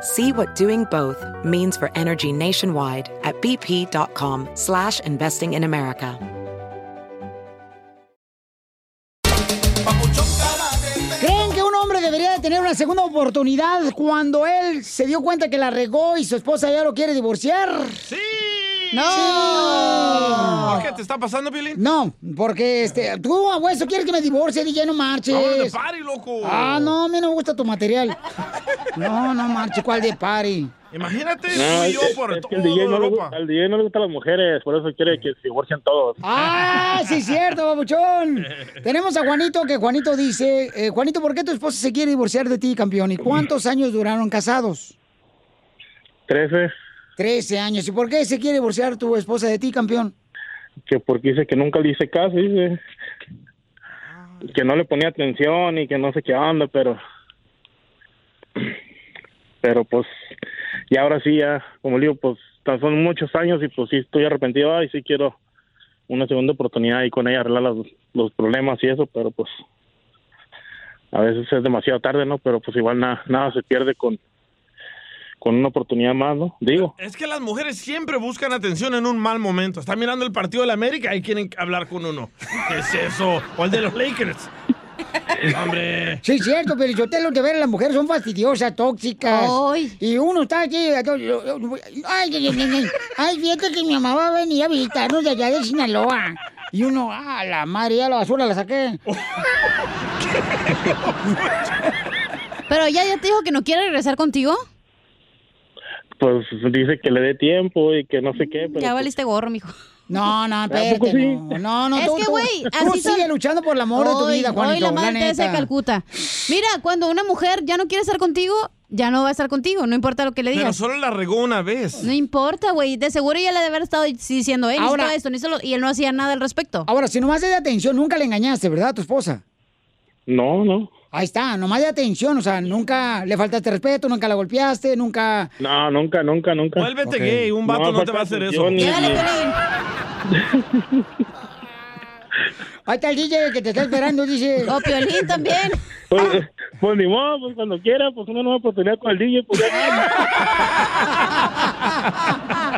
See what doing both means for energy nationwide at bp.com slash investing in America. ¿Creen que un hombre debería de tener una segunda oportunidad cuando él se dio cuenta que la regó y su esposa ya lo quiere divorciar? ¡Sí! ¡No! ¿Por qué? ¿Te está pasando, Piolín? No, porque este, tú, abuelo, quieres que me divorcie, DJ, no marches. Vámonos de party, loco. Ah, no, a mí no me gusta tu material. No, no marches, ¿cuál de party? Imagínate No, tú y es, yo por es todo que el DJ, no le, Europa. gusta- al DJ no le gustan las mujeres, por eso quiere que se divorcien todos. ¡Ah, sí es cierto, babuchón! Tenemos a Juanito, que Juanito dice, eh, Juanito, ¿por qué tu esposa se quiere divorciar de ti, campeón? ¿Y cuántos años duraron casados? Trece, Trece años. ¿Y por qué se quiere divorciar tu esposa de ti, campeón? que porque dice que nunca le hice caso, dice que no le ponía atención y que no sé qué onda, pero pero pues y ahora sí ya, como le digo, pues tan son muchos años y pues sí estoy arrepentido y sí quiero una segunda oportunidad y con ella arreglar los, los problemas y eso, pero pues a veces es demasiado tarde, ¿no? Pero pues igual nada, nada se pierde con con una oportunidad más, ¿no? Digo. Es que las mujeres siempre buscan atención en un mal momento. Están mirando el partido de la América y quieren hablar con uno. ¿Qué es eso? O el de los Lakers. Hombre. Sí, es cierto, pero yo te lo que ver, las mujeres son fastidiosas, tóxicas. Y uno está aquí. Ay, ay, ay, ay, ay, ay, fíjate que mi mamá va a venir a visitarnos de allá de Sinaloa. Y uno, ah, la madre, ya la basura la saqué. Pero ella ya te dijo que no quiere regresar contigo. Pues dice que le dé tiempo y que no sé qué, pero Ya pues, valiste gorro, mijo. No, no, poco espérate, sí? no, no, no. Es tú- que, güey, tú así son- sigue luchando por el amor de tu Hoy- vida, Juanito, Hoy la madre de. Calcuta. Mira, cuando una mujer ya no quiere estar contigo, ya no va a estar contigo, no importa lo que le Pero digas. solo la regó una vez. No importa, güey. De seguro ella le debe haber estado diciendo, hey, Ahora- esto, necesito lo-", y él no hacía nada al respecto. Ahora, si nomás de atención, nunca le engañaste, ¿verdad, a tu esposa? no, no, Ahí está, nomás de atención, o sea, nunca le faltaste respeto, nunca la golpeaste, nunca... no, nunca, nunca, nunca. Vuélvete Ok. gay, un vato no, te va a hacer eso. ni-. Ahí está el DJ que te está esperando, dice... O Piolín también. Pues, pues ni modo, pues cuando quiera, pues una nueva oportunidad con el DJ, pues ya.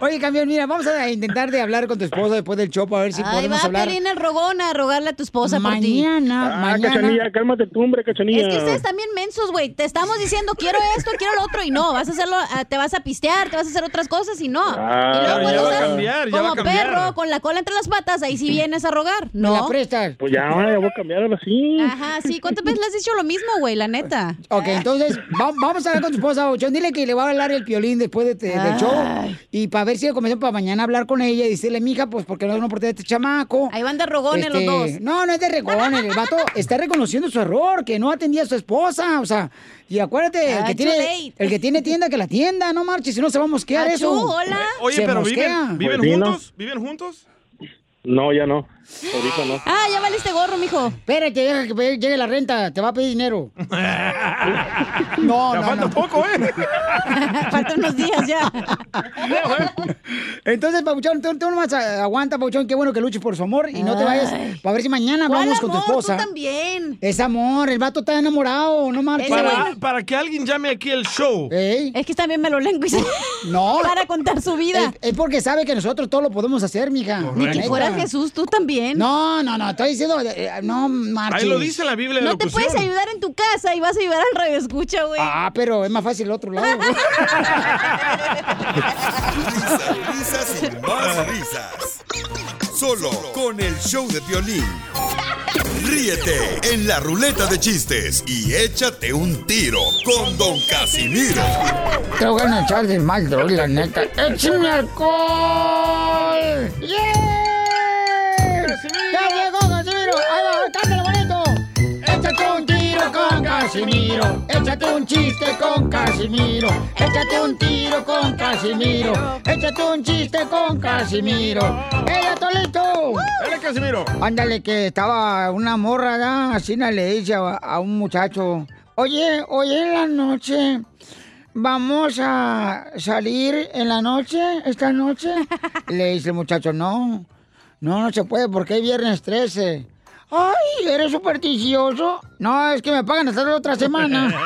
Oye, campeón, mira, vamos a intentar de hablar con tu esposa después del show para ver si Ahí podemos va hablar. Piolín el rogón a rogarle a tu esposa por ti. Mañana, Ah, mañana. cachanilla, cálmate tú, hombre, cachanilla. Es que ustedes también mensos, güey. Te estamos diciendo quiero esto, quiero lo otro y no. Vas a hacerlo, ah, te vas a pistear, te vas a hacer otras cosas y no. Ah, y luego ya cuando va a estás cambiar, ya va como a cambiar. perro con la cola entre las patas, ahí sí vienes a rogar. ¿Me la No. prestas? Pues ya, ya voy a cambiar ahora sí. Ajá, sí. ¿Cuántas veces le has dicho lo mismo, güey? La neta. Ok, entonces va- vamos a hablar con tu esposa, John. Dile que le va a hablar el piolín después de- del show. Ay. Y para ver si le comenzamos para mañana a hablar con ella y decirle, mija, pues porque no es una oportunidad de este chamaco. Ahí van de rogones Este, los dos. No, no es de regones. El vato está reconociendo su error, que no atendía a su esposa. O sea, y acuérdate, el Ah, que, too tiene, el que tiene tienda, que la tienda, no marches, si no se va a mosquear Achú, eso. hola. Oye, Se pero mosquea. viven, ¿viven Pues ¿no? juntos? ¿Viven juntos? No, ya no. Ahorita no. Ah, ya valiste gorro, mijo. Espérate, deja que llegue la renta, te va a pedir dinero. No, Ya no, falta no. poco, ¿eh? Faltan unos días ya. Entonces, Pabuchón, tú, tú nomás aguanta, Pabuchón, qué bueno que luches por su amor y no te vayas. Ay. Para ver si mañana ¿Cuál vamos con tu amor? esposa. Tú también. Es amor, el vato está enamorado, no marches. Para, para que alguien llame aquí el show. Es que también me lo lengua y se... No. Para contar su vida. Es, es porque sabe que nosotros todo lo podemos hacer, mija. Ni que fuera Jesús, tú también. No, no, no, estoy diciendo, eh, no marches. Ahí lo dice la Biblia de No te puedes ayudar en tu casa y vas a ayudar al radio escucha, güey. Ah, pero es más fácil el otro lado. Risas, risas y más risas. Solo con el show de violín. Ríete en la ruleta de chistes y échate un tiro con Don Casimiro. Te voy a echar de mal, droga, la neta. ¡Échame alcohol! ¡Yeah! ¡Ya llegó Casimiro! ¡Ahí va, cántale bonito! Échate un tiro con Casimiro. Échate un chiste con Casimiro. Échate un tiro con Casimiro. Échate un chiste con Casimiro. ¡Ey, Tolito! ¡Dale, Casimiro! Ándale, que estaba una morra, ¿da? así le dice a, a un muchacho. Oye, hoy en la noche, ¿vamos a salir en la noche, esta noche? Le dice el muchacho, no, no, no se puede porque es viernes 13. Ay, ¿eres supersticioso? No, es que me pagan hasta la otra semana.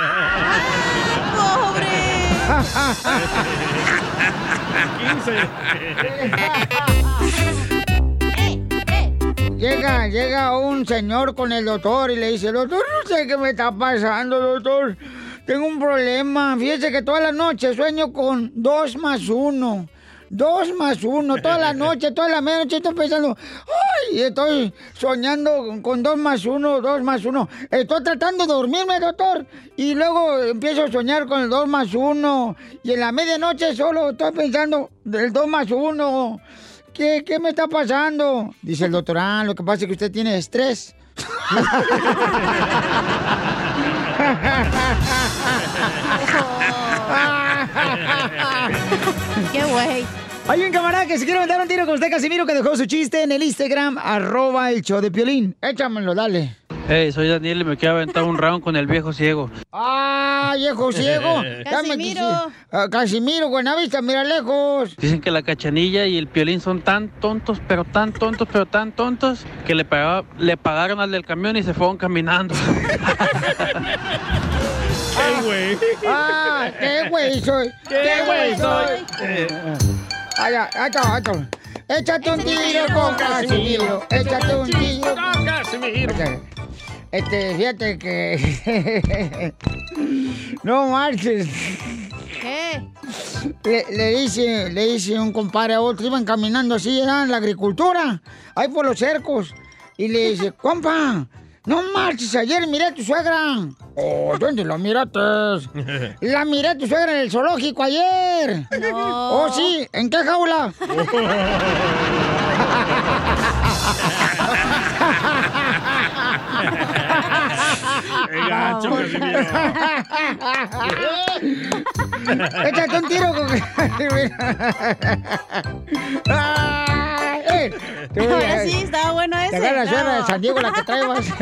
Llega, llega un señor con el doctor y le dice, doctor, no sé qué me está pasando, doctor. Tengo un problema. Fíjese que toda la noche sueño con dos más uno. Dos más uno, toda la noche, toda la medianoche estoy pensando, ay, estoy soñando con dos más uno, dos más uno. Estoy tratando de dormirme, doctor, y luego empiezo a soñar con el dos más uno. Y en la medianoche solo estoy pensando del dos más uno. ¿Qué, ¿Qué me está pasando? Dice el doctor, ah, lo que pasa es que usted tiene estrés. ¡Qué güey! Hay un camarada que se quiere mandar un tiro con usted, Casimiro, que dejó su chiste en el Instagram, arroba el show de Piolín. Échamelo, dale. Hey, soy Daniel y me quiero aventar un round con el viejo ciego. ¡Ah, viejo ciego! Casimiro. Ah, Casimiro, Buenavista, mira lejos. Dicen que la cachanilla y el piolín son tan tontos, pero tan tontos, pero tan tontos, que le, pagaba- le pagaron al del camión y se fueron caminando. ¡Qué güey! ¡Ah, qué güey soy! ¡Qué güey soy! Ay, ay. Échate un tiro con Casimiro. Échate un tiro ¡Con Casimiro! Este, fíjate que. no marches. ¿Qué? Le, le dice, le dice un compadre a otro, iban caminando así, era en la agricultura, ahí por los cercos. Y le dice, compa, no marches, ayer miré a tu suegra. Oh, ¿dónde la miraste? La miré a tu suegra en el zoológico ayer. No. Oh, sí, ¿en qué jaula? ¡Qué gacho, Casimiro! Échate un tiro con... Ahora sí, estaba bueno ese. Te la suegra de No. San Diego la que traebas.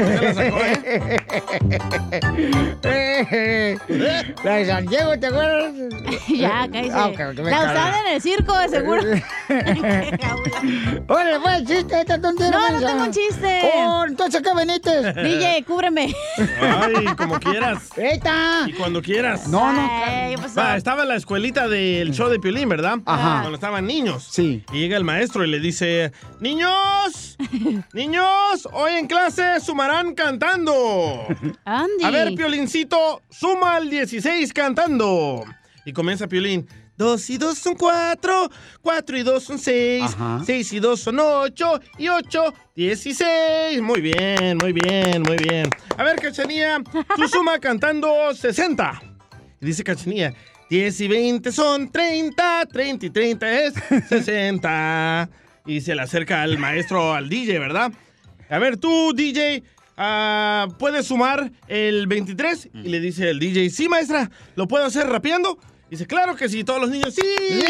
¿eh? la de San Diego, ¿te acuerdas? ya, cállese. Ah, la usada en el circo, de seguro. Órale, fue el chiste, esta tontera. No, no mensa. tengo un chiste. Oh, entonces, ¿qué veniste? DJ, cúbreme. ¡Ay, como quieras! ¡Esta! Y cuando quieras. No, no. Ay, ¿qué pasó? Va, estaba en la escuelita del show de Piolín, ¿verdad? Ajá. Cuando estaban niños. Sí. Y llega el maestro y le dice, niños, niños, hoy en clase sumarán cantando. Andy. A ver, Piolincito, suma al 16 cantando. Y comienza Piolín. Dos y dos son cuatro, cuatro y dos son seis, Ajá. seis y dos son ocho, y ocho, dieciséis. Muy bien, muy bien, muy bien. A ver, Cachanía, tú suma cantando 60. Y dice Cachanía, 10 y 20 son 30, 30 y 30 es 60. Y se le acerca al maestro, al DJ, ¿verdad? A ver, tú, DJ, ah, ¿puedes sumar el 23? Y le dice el DJ, sí, maestra, ¿lo puedo hacer rapeando? Dice, claro que sí, todos los niños, sí, sí,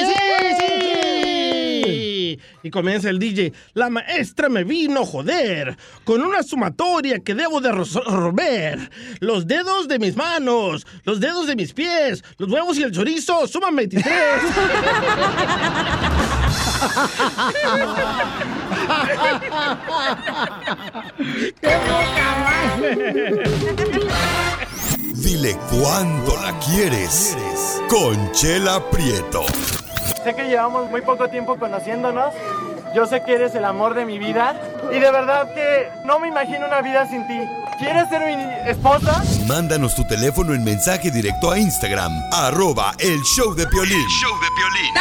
sí. Y comienza el DJ, la maestra me vino joder con una sumatoria que debo de resolver. Los dedos de mis manos, los dedos de mis pies, los huevos y el chorizo suman 23. ¡Qué poca madre! Dile cuándo la quieres. Conchela Prieto. Sé que llevamos muy poco tiempo conociéndonos. Yo sé que eres el amor de mi vida. Y de verdad que no me imagino una vida sin ti. ¿Quieres ser mi esposa? Mándanos tu teléfono en mensaje directo a Instagram, arroba el show de Piolín. show de Piolín.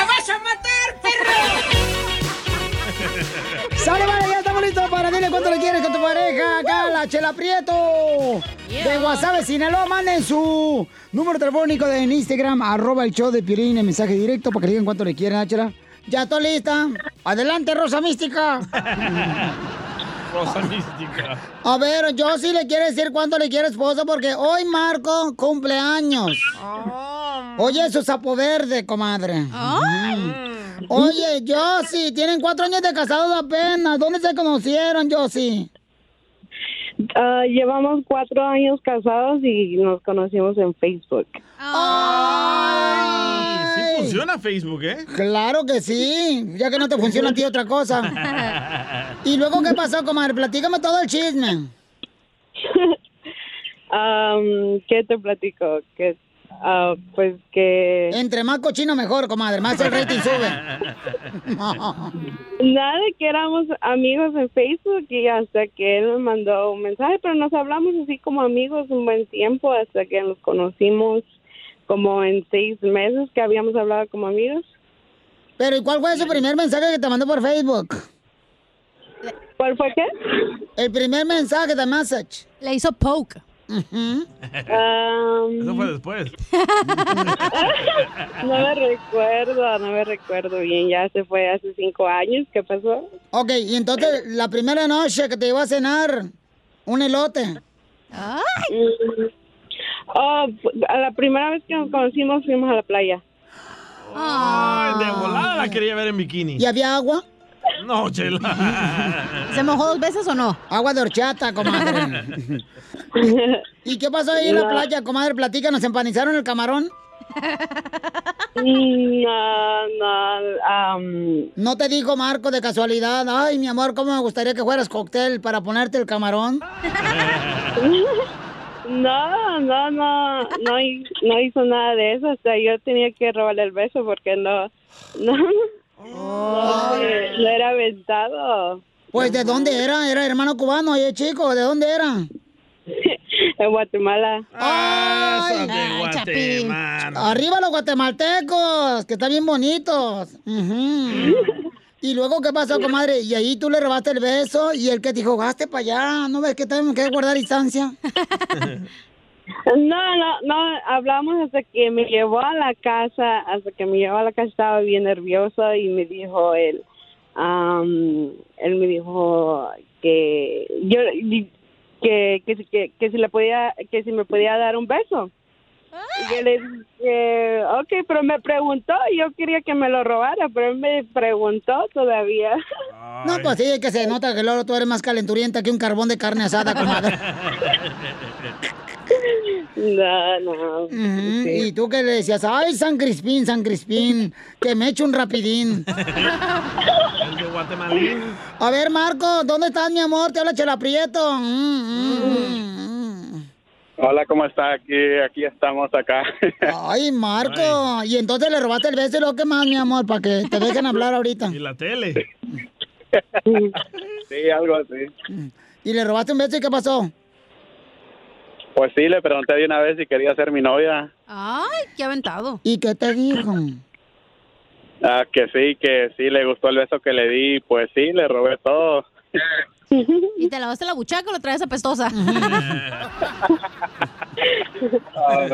¡Sale, vale! Ya estamos listos para dile cuánto le quieres con tu pareja. Acá, la Chela Prieto. De WhatsApp, Sinaloa, manden su número telefónico de Instagram, arroba el show de Piolín, en mensaje directo para que le digan cuánto le quieren, ¿ah, Chela. Ya estoy lista. Adelante, Rosa Mística. Rosa mística. A ver, yo sí le quiero decir cuánto le quiere esposo porque hoy Marco cumpleaños. Oye, su sapo verde, comadre. Oye, Josie, tienen cuatro años de casados apenas. ¿Dónde se conocieron, Josie? Ah, llevamos cuatro años casados y nos conocimos en Facebook. Sí funciona Facebook, ¿eh? Claro que sí, ya que no te funciona a ti otra cosa. ¿Y luego qué pasó, comadre? Platícame todo el chisme. Am, ¿Qué te platico? Que, ah, pues que... Entre más cochino mejor, comadre, más el rating sube. Nada, que éramos amigos en Facebook y hasta que él me mandó un mensaje, pero nos hablamos así como amigos un buen tiempo hasta que nos conocimos como en seis meses que habíamos hablado como amigos. Pero ¿y cuál fue su primer mensaje que te mandó por Facebook? ¿Cuál fue qué? El primer mensaje de message. Le hizo poke. Eso fue después. no me recuerdo, no me recuerdo bien. Ya se fue hace cinco años. ¿Qué pasó? Ok, y entonces la primera noche que te iba a cenar un elote. Mm, oh, a la primera vez que nos conocimos fuimos a la playa. Ay, de volada la quería ver en bikini. ¿Y había agua? No, chela. ¿Se mojó dos veces o no? Agua de horchata, comadre. ¿Y qué pasó ahí en la playa, comadre? Platícanos, ¿empanizaron el camarón? No, no, am, ¿No te dijo Marco de casualidad? Ay, mi amor, ¿cómo me gustaría que fueras cóctel para ponerte el camarón? no, no, no, no, no hizo nada de eso. Hasta yo tenía que robarle el beso porque no, no, no, no era aventado. Pues, ¿de dónde era? ¿Era hermano cubano, oye, chico? ¿De dónde era? En Guatemala. ¡Ay! de Guatemala. ¡Arriba los guatemaltecos! Que están bien bonitos. ¿Y luego qué pasó, comadre? Y ahí tú le robaste el beso y el que te dijo, gaste para allá. ¿No ves que tenemos que guardar distancia? No, no, no, hablamos hasta que me llevó a la casa, hasta que me llevó a la casa estaba bien nervioso y me dijo él, am, él me dijo que yo, que, que, si- que, que si le podía, que si me podía dar un beso. Y yo le dije, ok, pero me preguntó y yo quería que me lo robara, pero él me preguntó todavía. No, pues sí, que se nota que luego tú eres más calenturienta que un carbón de carne asada, comadre. No, no. Y tú que le decías, ay, San Crispín, San Crispín, que me echo un rapidín. El de Guatemalín. A ver, Marco, ¿dónde estás, mi amor? Te habla Chela Prieto. Mm, mm, Hola, ¿cómo está? Aquí, aquí estamos acá. Ay, Marco. Y entonces le robaste el beso y lo que más, mi amor, para que te dejen hablar ahorita. Y la tele. sí, algo así. Y le robaste un beso y ¿qué pasó? Pues sí, le pregunté de una vez si quería ser mi novia. Ay, qué aventado. ¿Y qué te dijo? Ah, que sí, que sí, le gustó el beso que le di. Pues sí, le robé todo. ¿Y te lavaste la buchaca o lo traes apestosa? Ah,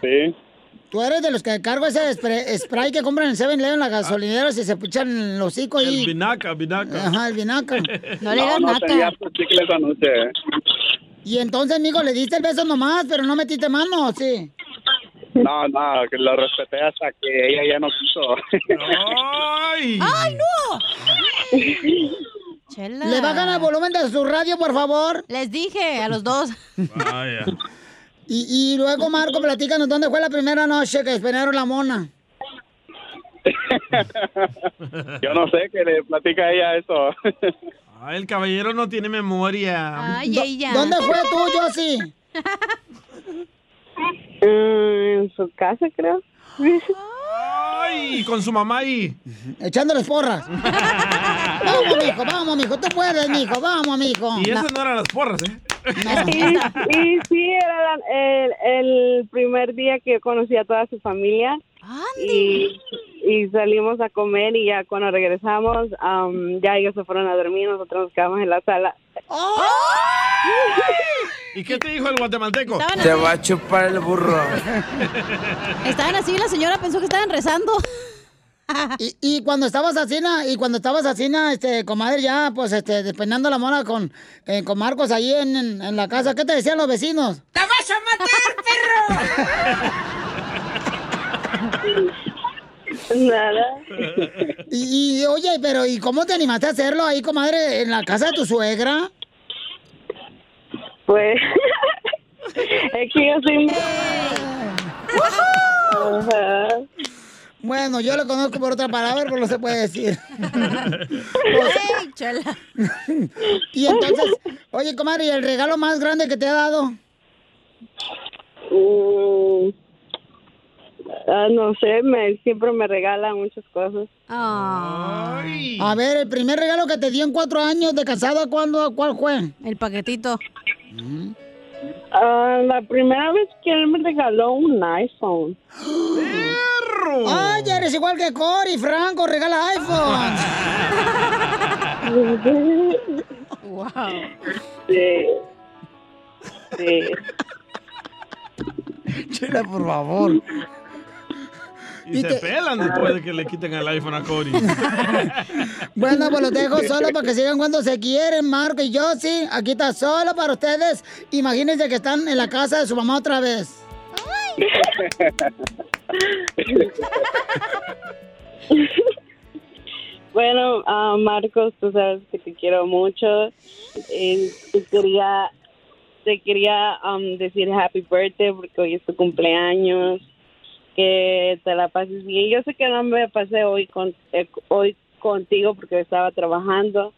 sí. Tú eres de los que cargo ese spray, spray que compran en 7-Eleven en la gasolinera y se puchan los hocico ahí. El vinaca, vinaca. Ajá, el vinaca. No, no tenía tus chicles anoche. Y entonces, amigo, le diste el beso nomás, pero no metiste mano, ¿o sí? No, no, que lo respeté hasta que ella ya no quiso. ¡Ay! ¡Ay, no! Chela. ¿Le bajan el volumen de su radio, por favor? Les dije a los dos. Vaya. Y, y luego, Marco, platícanos, ¿dónde fue la primera noche que esperaron la mona? Yo no sé, que le platica a ella eso. Ay, el caballero no tiene memoria. Ay, ella. ¿Dónde fue tú, Josie? Mm, en su casa, creo. Ay, con su mamá ahí. Echándoles porras. vamos, mijo, vamos, mijo. Tú puedes, mijo. Vamos, mijo. Y esas no eran las porras, ¿eh? Y, y sí, era la- el, el primer día que conocí a toda su familia. Y, y salimos a comer y ya cuando regresamos, am, ya ellos se fueron a dormir, nosotros nos quedamos en la sala. ¿Y qué te dijo el guatemalteco? Te va a chupar el burro. Estaban así y la señora pensó que estaban rezando. Y, y cuando estabas así, na- y cuando estabas así, na, este, comadre, ya, pues, este, despeinando la mona con, eh, con Marcos ahí en, en- en la casa, ¿qué te decían los vecinos? ¡Te vas a matar, perro! Nada. Y, y, oye, pero ¿y cómo te animaste a hacerlo ahí, comadre, en la casa de tu suegra? Pues, es que yo soy... Bueno, yo lo conozco por otra palabra, pero no se puede decir. ¡Ey, chela! Y entonces, oye, comadre, ¿y el regalo más grande que te ha dado? Ah, no sé, me, siempre me regala muchas cosas. A ver, el primer regalo que te dio en cuatro años de casada, ¿cuándo, ¿cuál fue? El paquetito. Ah, la primera vez que él me regaló un iPhone. ¡Ay, eres igual que Cory, Franco, regala iPhone! wow. Sí. Sí. Chela, por favor. Y, se pelan después de que le quiten el iPhone a Cory. Bueno, pues los dejo solo para que sigan cuando se quieren, Marco y yo, sí. Aquí está solo para ustedes. Imagínense que están en la casa de su mamá otra vez. Bueno, ah, Marcos, tú sabes que te quiero mucho. Eh, te quería, te quería um, decir happy birthday porque hoy es tu cumpleaños. Que te la pases bien. Yo sé que no me pasé hoy con eh, hoy contigo porque estaba trabajando,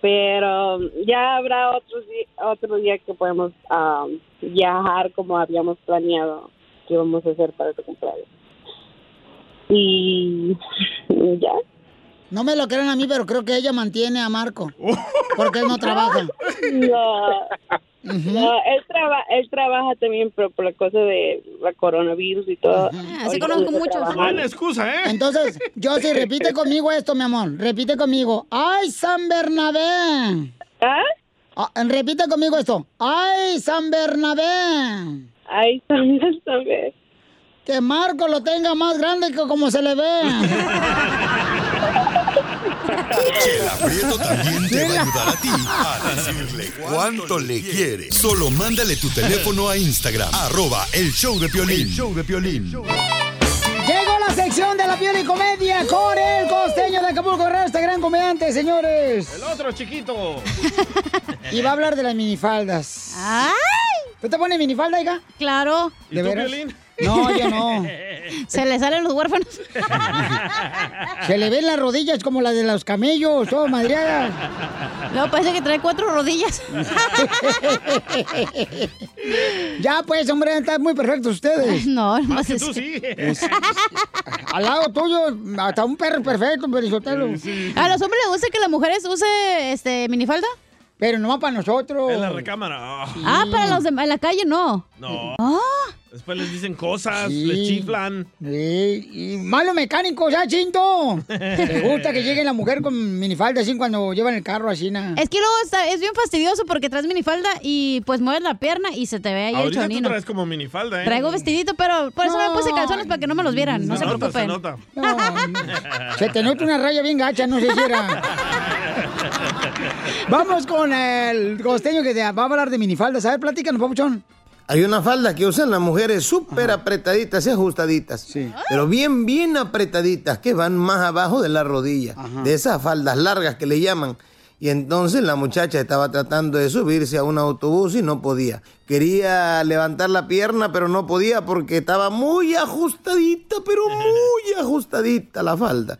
pero ya habrá otro otro día que podemos um, viajar como habíamos planeado que íbamos a hacer para tu cumpleaños. Y ya. No me lo crean a mí, pero creo que ella mantiene a Marco. Porque él no trabaja. No, no él, traba, él trabaja también pero por la cosa de la coronavirus y todo. así conozco muchos. Buena excusa, ¿eh? Entonces, yo sí, repite conmigo esto, mi amor. Repite conmigo. ¡Ay, San Bernabé! ¿Ah? repite conmigo esto. ¡Ay, San Bernabé! ¡Ay, San Bernabé! Que Marco lo tenga más grande que como se le ve. Chela Prieto también te va a ayudar a ti a decirle cuánto le quiere. Solo mándale tu teléfono a Instagram, arroba el show de Piolín. El show de Piolín. Sección de la piel y comedia con el costeño de Acapulco Guerrero, este gran comediante, señores. El otro chiquito. Y va a hablar de las minifaldas. ¡Ay! ¿Tú te pones minifalda, hija? Claro. ¿Y ¿De tú, veras? Piolín? No, yo no. Se le salen los huérfanos. Se le ven las rodillas como las de los camellos, todo madreadas. No, parece que trae cuatro rodillas. ya, pues, hombre, están muy perfectos ustedes. No, no Más que sé tú, si- sí. Es- al lado tuyo, hasta un perro perfecto, Perisotelo. ¿A los hombres les gusta que las mujeres use este minifalda? Pero no para nosotros. En la recámara. Ah, Ah, para los de en la calle no. No. Ah, Después les dicen cosas, Sí. les chiflan. Sí, y malo mecánico, ya, chinto. Me gusta que llegue la mujer con minifalda así cuando llevan el carro así, na. es que luego está, es bien fastidioso porque traes minifalda y pues mueves la pierna y se te ve ahí el Ahorita tú chonino. traes como minifalda, ¿eh? Traigo vestidito, pero por eso me puse calzones para que no me los vieran. No se, nota, preocupen. Se nota. No, no. Se te nota una raya bien gacha, no sé si era. Vamos con el costeño que te va a hablar de minifaldas. A ver, platícanos, papuchón. Hay una falda que usan las mujeres súper apretaditas y ajustaditas. Pero bien, bien apretaditas, que van más abajo de la rodilla. De esas faldas largas que le llaman. Y entonces la muchacha estaba tratando de subirse a un autobús y no podía. Quería levantar la pierna, pero no podía porque estaba muy ajustadita, pero muy ajustadita la falda.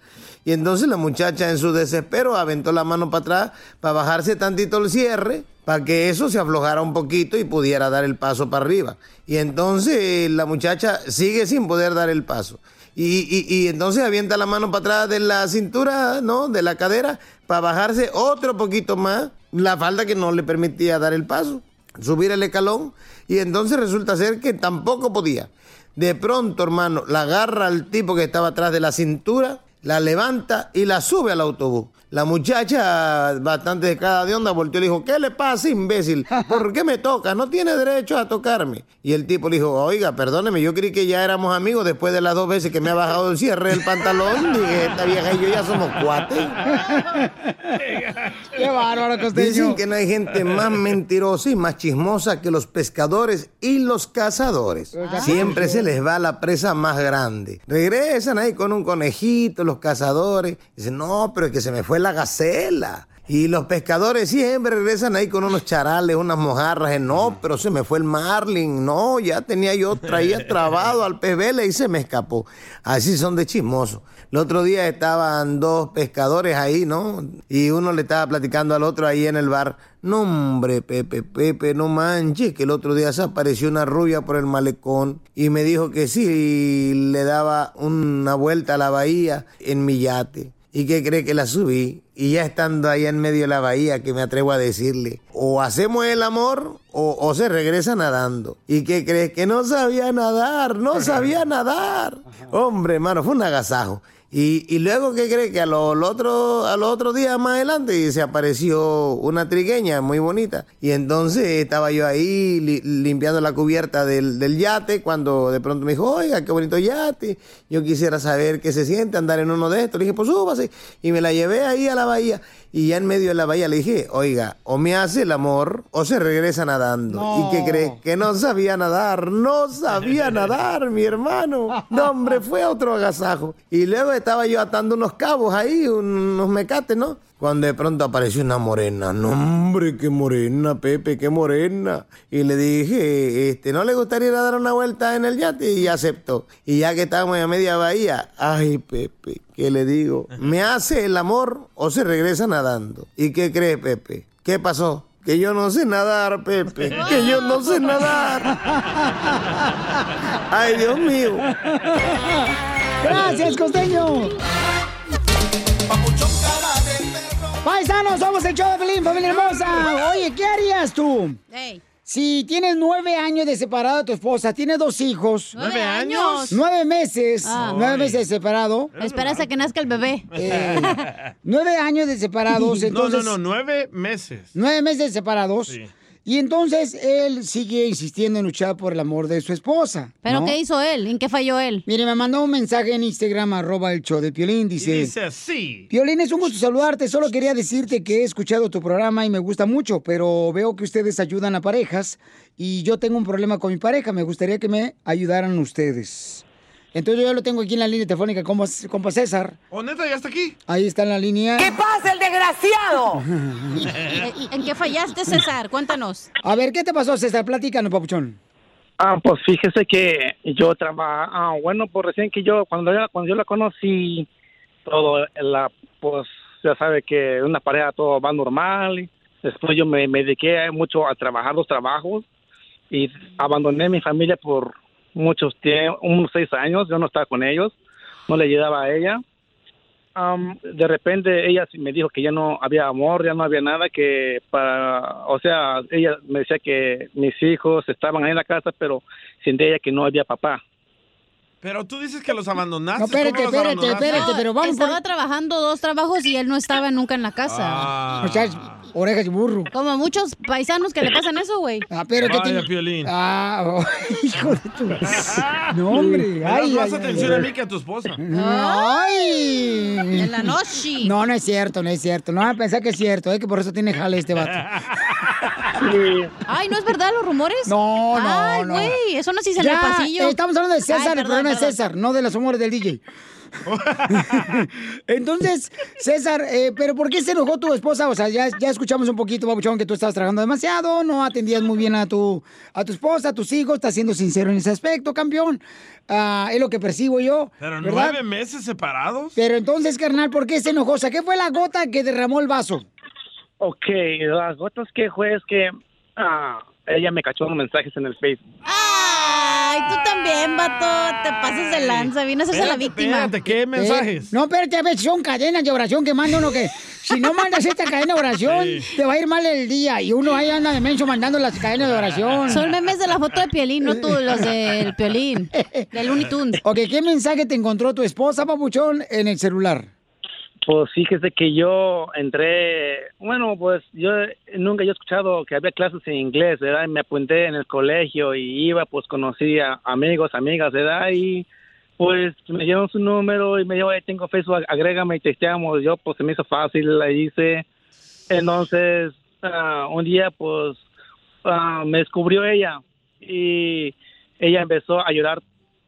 Y entonces la muchacha en su desespero aventó la mano para atrás para bajarse tantito el cierre, para que eso se aflojara un poquito y pudiera dar el paso para arriba. Y entonces la muchacha sigue sin poder dar el paso. Y, y- y entonces avienta la mano para atrás de la cintura, ¿no? De la cadera, para bajarse otro poquito más la falda que no le permitía dar el paso, subir el escalón. Y entonces resulta ser que tampoco podía. De pronto, hermano, la agarra al tipo que estaba atrás de la cintura, la levanta y la sube al autobús. La muchacha, bastante de cada de onda, volteó y le dijo, ¿qué le pasa, imbécil? ¿Por qué me toca? No tiene derecho a tocarme. Y el tipo le dijo, oiga, perdóneme, yo creí que ya éramos amigos después de las dos veces que me ha bajado el cierre del pantalón. Dije, esta vieja y yo ya somos cuates. Qué bárbaro, costeño. Dicen que no hay gente más mentirosa y más chismosa que los pescadores y los cazadores. Siempre se les va la presa más grande. Regresan ahí con un conejito, los cazadores. Dicen, no, pero es que se me fue la gacela. Y los pescadores siempre regresan ahí con unos charales, unas mojarras. eh, No, pero se me fue el marlin. No, ya tenía yo, traía trabado al pez vela y se me escapó. Así son de chismosos. El otro día estaban dos pescadores ahí, ¿no? Y uno le estaba platicando al otro ahí en el bar. No, hombre, Pepe, Pepe, no manches, que el otro día se apareció una rubia por el malecón y me dijo que sí, le daba una vuelta a la bahía en mi yate. ¿Y qué cree que la subí? Y ya estando ahí en medio de la bahía, que me atrevo a decirle, o hacemos el amor o, o se regresa nadando. ¿Y qué crees? Que no sabía nadar, no sabía nadar. Hombre, hermano, fue un agasajo. Y, y luego, ¿qué cree? Que a los lo otro, a los otros días más adelante se apareció una trigueña muy bonita. Y entonces estaba yo ahí li- limpiando la cubierta del, del yate cuando de pronto me dijo, oiga, qué bonito yate. Yo quisiera saber qué se siente andar en uno de estos. Le dije, pues súbase. Y me la llevé ahí a la bahía. Y ya en medio de la bahía le dije, oiga, o me hace el amor o se regresa nadando. ¿Y qué cree? Que no sabía nadar, no sabía nadar, mi hermano. No, hombre, fue otro agasajo. Y luego estaba yo atando unos cabos ahí, unos mecates, ¿no? Cuando de pronto apareció una morena. No, hombre, qué morena, Pepe, qué morena. Y le dije, este, ¿no le gustaría ir a dar una vuelta en el yate? Y aceptó. Y ya que estábamos a media bahía, ay, Pepe, ¿qué le digo? ¿Me hace el amor o se regresa nadando? ¿Y qué cree, Pepe? ¿Qué pasó? Que yo no sé nadar, Pepe. Que yo no sé nadar. Ay, Dios mío. Gracias, costeño. Paisanos, somos el show de Pelín, familia hermosa. Oye, ¿qué harías tú? Si tienes nueve años de separado de tu esposa, tienes dos hijos. ¿Nueve años? Nueve meses. Ah. Nueve meses de separado. Esperas a que nazca el bebé. Eh, nueve años de separados, No, entonces. no, no, nueve meses. Nueve meses de separados. Y entonces él sigue insistiendo en luchar por el amor de su esposa. ¿Pero ¿no? qué hizo él? ¿En qué falló él? Mire, me mandó un mensaje en Instagram, arroba el show de Piolín, dice... Y dice así. Piolín, es un gusto saludarte. Solo quería decirte que he escuchado tu programa y me gusta mucho, pero veo que ustedes ayudan a parejas y yo tengo un problema con mi pareja. Me gustaría que me ayudaran ustedes. Entonces yo lo tengo aquí en la línea telefónica, compa, compa César. ¿O neta ya está aquí? Ahí está en la línea. ¿Qué pasa, el desgraciado? ¿En- ¿En qué fallaste, César? Cuéntanos. A ver, ¿qué te pasó, César? Platícanos, papuchón. Ah, pues fíjese que yo trabajo, ah, bueno, pues recién que yo, cuando yo, cuando yo la conocí, todo, la, pues ya sabe que una pareja todo va normal. y Después yo me, me dediqué mucho a trabajar los trabajos y abandoné mi familia por muchos tiempos, unos seis años, yo no estaba con ellos, no le ayudaba a ella. Am, de repente ella me dijo que ya no había amor, ya no había nada, que para, o sea, ella me decía que mis hijos estaban ahí en la casa, pero sin ella que no había papá. Pero tú dices que los abandonaste. No, espérate, ¿Cómo los espérate, espérate, pero vamos por... Estaba trabajando dos trabajos y él no estaba nunca en la casa. Ah. O sea, orejas de burro. Como muchos paisanos que le pasan eso, güey. Ah, pero ¿qué Vaya, tiene? Piolín. Ah, oh, hijo de tu... No, hombre. Ay, más ay, atención ay. a mí que a tu esposa. ¡Ay! En la noche. No, no es cierto, no es cierto. No van a pensar que es cierto, es que por eso tiene jale este vato. Ay, ¿no es verdad los rumores? No, no, Ay, no. güey, eso no se dice en Ya, el pasillo. eh, estamos hablando de César, Ay, el perdón, programa César, no de los humores del DJ. Entonces, César, eh, ¿pero por qué se enojó tu esposa? O sea, ya, ya escuchamos un poquito, babuchón, que tú estabas trabajando demasiado, no atendías muy bien a tu, a tu esposa, a tus hijos, estás siendo sincero en ese aspecto, campeón. Ah, es lo que percibo yo. Pero ¿verdad? nueve meses separados. Pero entonces, carnal, ¿por qué se enojó? O sea, ¿qué fue la gota que derramó el vaso? Ok, las gotas que fue es que ah, ella me cachó unos mensajes en el Facebook. Ay, Ay, tú también, vato. Te pasas de lanza. Vienes a ser la víctima. espérate, ¿qué mensajes? Eh, no, espérate, a veces son cadenas de oración que manda uno que... Si no mandas esta cadena de oración, te va a ir mal el día. Y uno ahí anda de menso mandando las cadenas de oración. Son memes de la foto de Piolín, no tú, los del Piolín. Del Looney Tunes. Ok, ¿qué mensaje te encontró tu esposa, papuchón, en el celular? Pues fíjese que yo entré, bueno, pues yo nunca he escuchado que había clases en inglés, ¿verdad? Y me apunté en el colegio y iba, pues conocí a amigos, amigas, ¿verdad? Y pues me dieron su número y me dijo, "Hey, tengo Facebook, agrégame y texteamos. Yo, pues se me hizo fácil, la hice. Entonces, ah, un día, pues, ah, me descubrió ella y ella empezó a llorar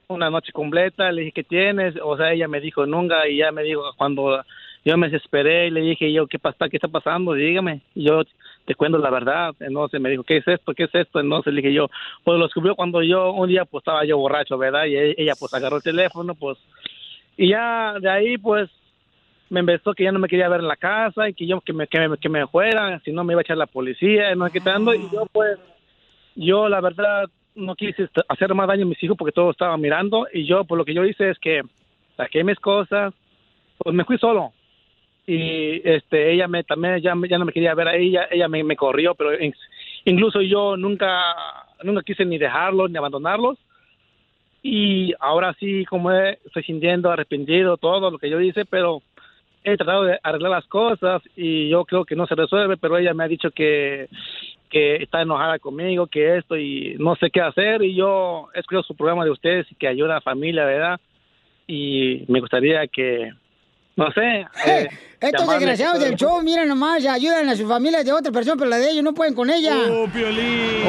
una noche completa, le dije, ¿qué tienes? O sea, ella me dijo, nunca, y ya me dijo, cuando yo me desesperé, y le dije yo, ¿qué pasa? ¿Qué está pasando? Dígame. Y yo te cuento la verdad. Entonces me dijo, ¿qué es esto? ¿Qué es esto? Entonces le dije yo, pues lo descubrió cuando yo, un día, pues estaba yo borracho, ¿verdad? Y e- ella, pues agarró el teléfono, pues, y ya de ahí, pues, me empezó que ya no me quería ver en la casa y que yo que me, que me, que me fuera, si no me iba a echar la policía, no sé qué tanto, y yo pues, yo la verdad no quise hacer más daño a mis hijos porque todos estaban mirando y yo pues lo que yo hice es que saqué mis cosas, pues me fui solo. Y este ella me también ya, ya no me quería ver a ella, ella me, me corrió, pero in- incluso yo nunca nunca quise ni dejarlos ni abandonarlos. Y ahora sí como estoy sintiendo arrepentido todo lo que yo hice, pero he tratado de arreglar las cosas y yo creo que no se resuelve, pero ella me ha dicho que que está enojada conmigo, que esto y no sé qué hacer y yo he escuchado su programa de ustedes y que ayuda a la familia, ¿verdad? Y me gustaría que, no sé, eh, Estos llamarle- desgraciados del show, miren nomás, ayudan a sus familias de otra persona, pero la de ellos no pueden con ella. ¡Oh, Piolín!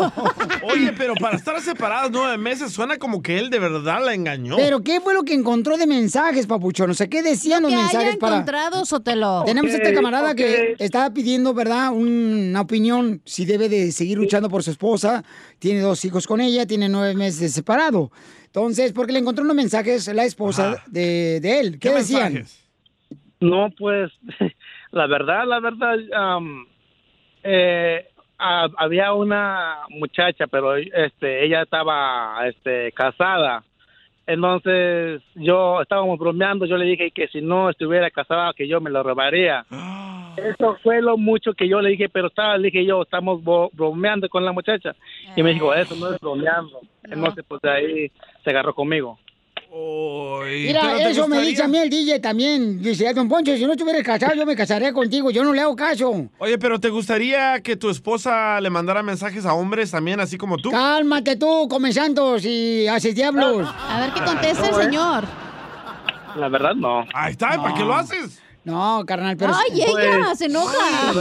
Oye, pero para estar separados nueve meses suena como que él de verdad la engañó. Pero ¿qué fue lo que encontró de mensajes, papuchón? O sea, ¿qué decían los que haya mensajes para...? encontrado, Sotelo. Tenemos a este camarada que estaba pidiendo, ¿verdad? Una opinión, si debe de seguir luchando por su esposa. Tiene dos hijos con ella, tiene nueve meses de separado. Entonces, porque le encontró unos mensajes la esposa de, de él. ¿Qué, decían? No, pues, la verdad, la verdad, am, eh, ha- había una muchacha, pero este, ella estaba este, casada. Entonces, yo estábamos bromeando, yo le dije que si no estuviera casada, que yo me lo robaría. Eso fue lo mucho que yo le dije, pero estaba, le dije yo, estamos bo- bromeando con la muchacha. Y me dijo, eso no es bromeando. Entonces, pues de ahí se agarró conmigo. Mira, eso me dice a mí el DJ también. Dice, don Poncho, si no estuvieras casado, yo me casaría contigo. Yo no le hago caso. Oye, pero ¿te gustaría que tu esposa le mandara mensajes a hombres también, así como tú? Cálmate tú, come santos y haces diablos. A ver qué contesta el señor. La verdad, no. Ahí está, ¿para qué lo haces? No, carnal, pero... Ay, ella se enoja.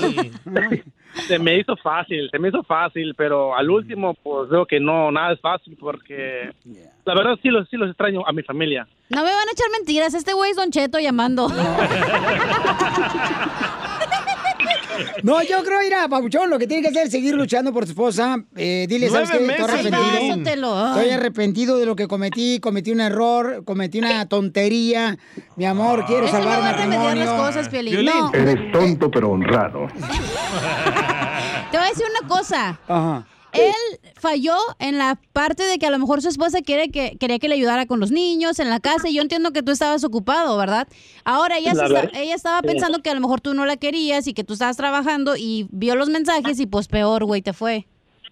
Se me hizo fácil, se me hizo fácil, pero al último, pues veo que no, nada es fácil porque la verdad sí los, sí los extraño a mi familia. No me van a echar mentiras. Este güey es Don Cheto llamando. No, yo creo, ir a Pabuchón, lo que tiene que hacer es seguir luchando por tu esposa. Eh, dile, ¿sabes qué? Estoy arrepentido. Estoy arrepentido de lo que cometí. Cometí un error, cometí una tontería. Mi amor, quiero Eso no salvar va a remediar matrimonio. las cosas, Piolín. No. Eres tonto pero honrado. Te voy a decir una cosa. Ajá. Él falló en la parte de que a lo mejor su esposa quiere que, quería que le ayudara con los niños en la casa y yo entiendo que tú estabas ocupado, ¿verdad? Ahora ella, La se está- verdad, ella estaba sí. pensando que a lo mejor tú no la querías y que tú estabas trabajando y vio los mensajes y pues peor, güey, te fue.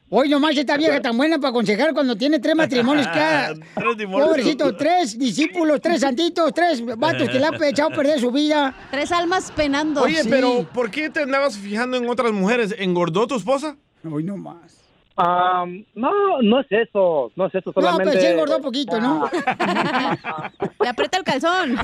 Hoy nomás esta vieja tan buena para aconsejar cuando tiene tres matrimonios cada... Pobrecito, tres discípulos, tres santitos, tres vatos que le han echado a perder su vida. Tres almas penando. Oye, Sí. pero ¿por qué te andabas fijando en otras mujeres? ¿Engordó tu esposa? Hoy no más. Am, no, no es eso, no es eso, No, solamente... pero sí engordó poquito, ¿no? Le aprieta el calzón.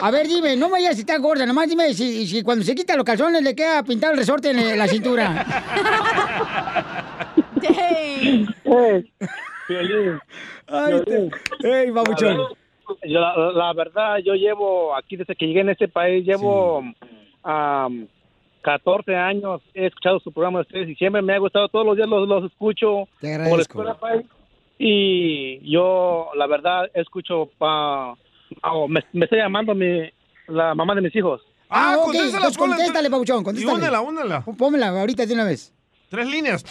A ver, dime, no me digas si está gorda, nomás dime si, si cuando se quita los calzones le queda pintado el resorte en la cintura. Ay, ey, babuchón. La, la verdad, yo llevo aquí desde que llegué en este país, llevo am, 14 años, he escuchado su programa de ustedes y siempre me ha gustado, todos los días los, los escucho Te por agradezco. Spotify. y yo, la verdad, escucho, pa, oh, me, me está llamando mi, la mamá de mis hijos. Ah, ok, contéstala, entonces contéstale, babuchón, contéstale. únela, únela. Pónmela ahorita de una vez. Tres líneas.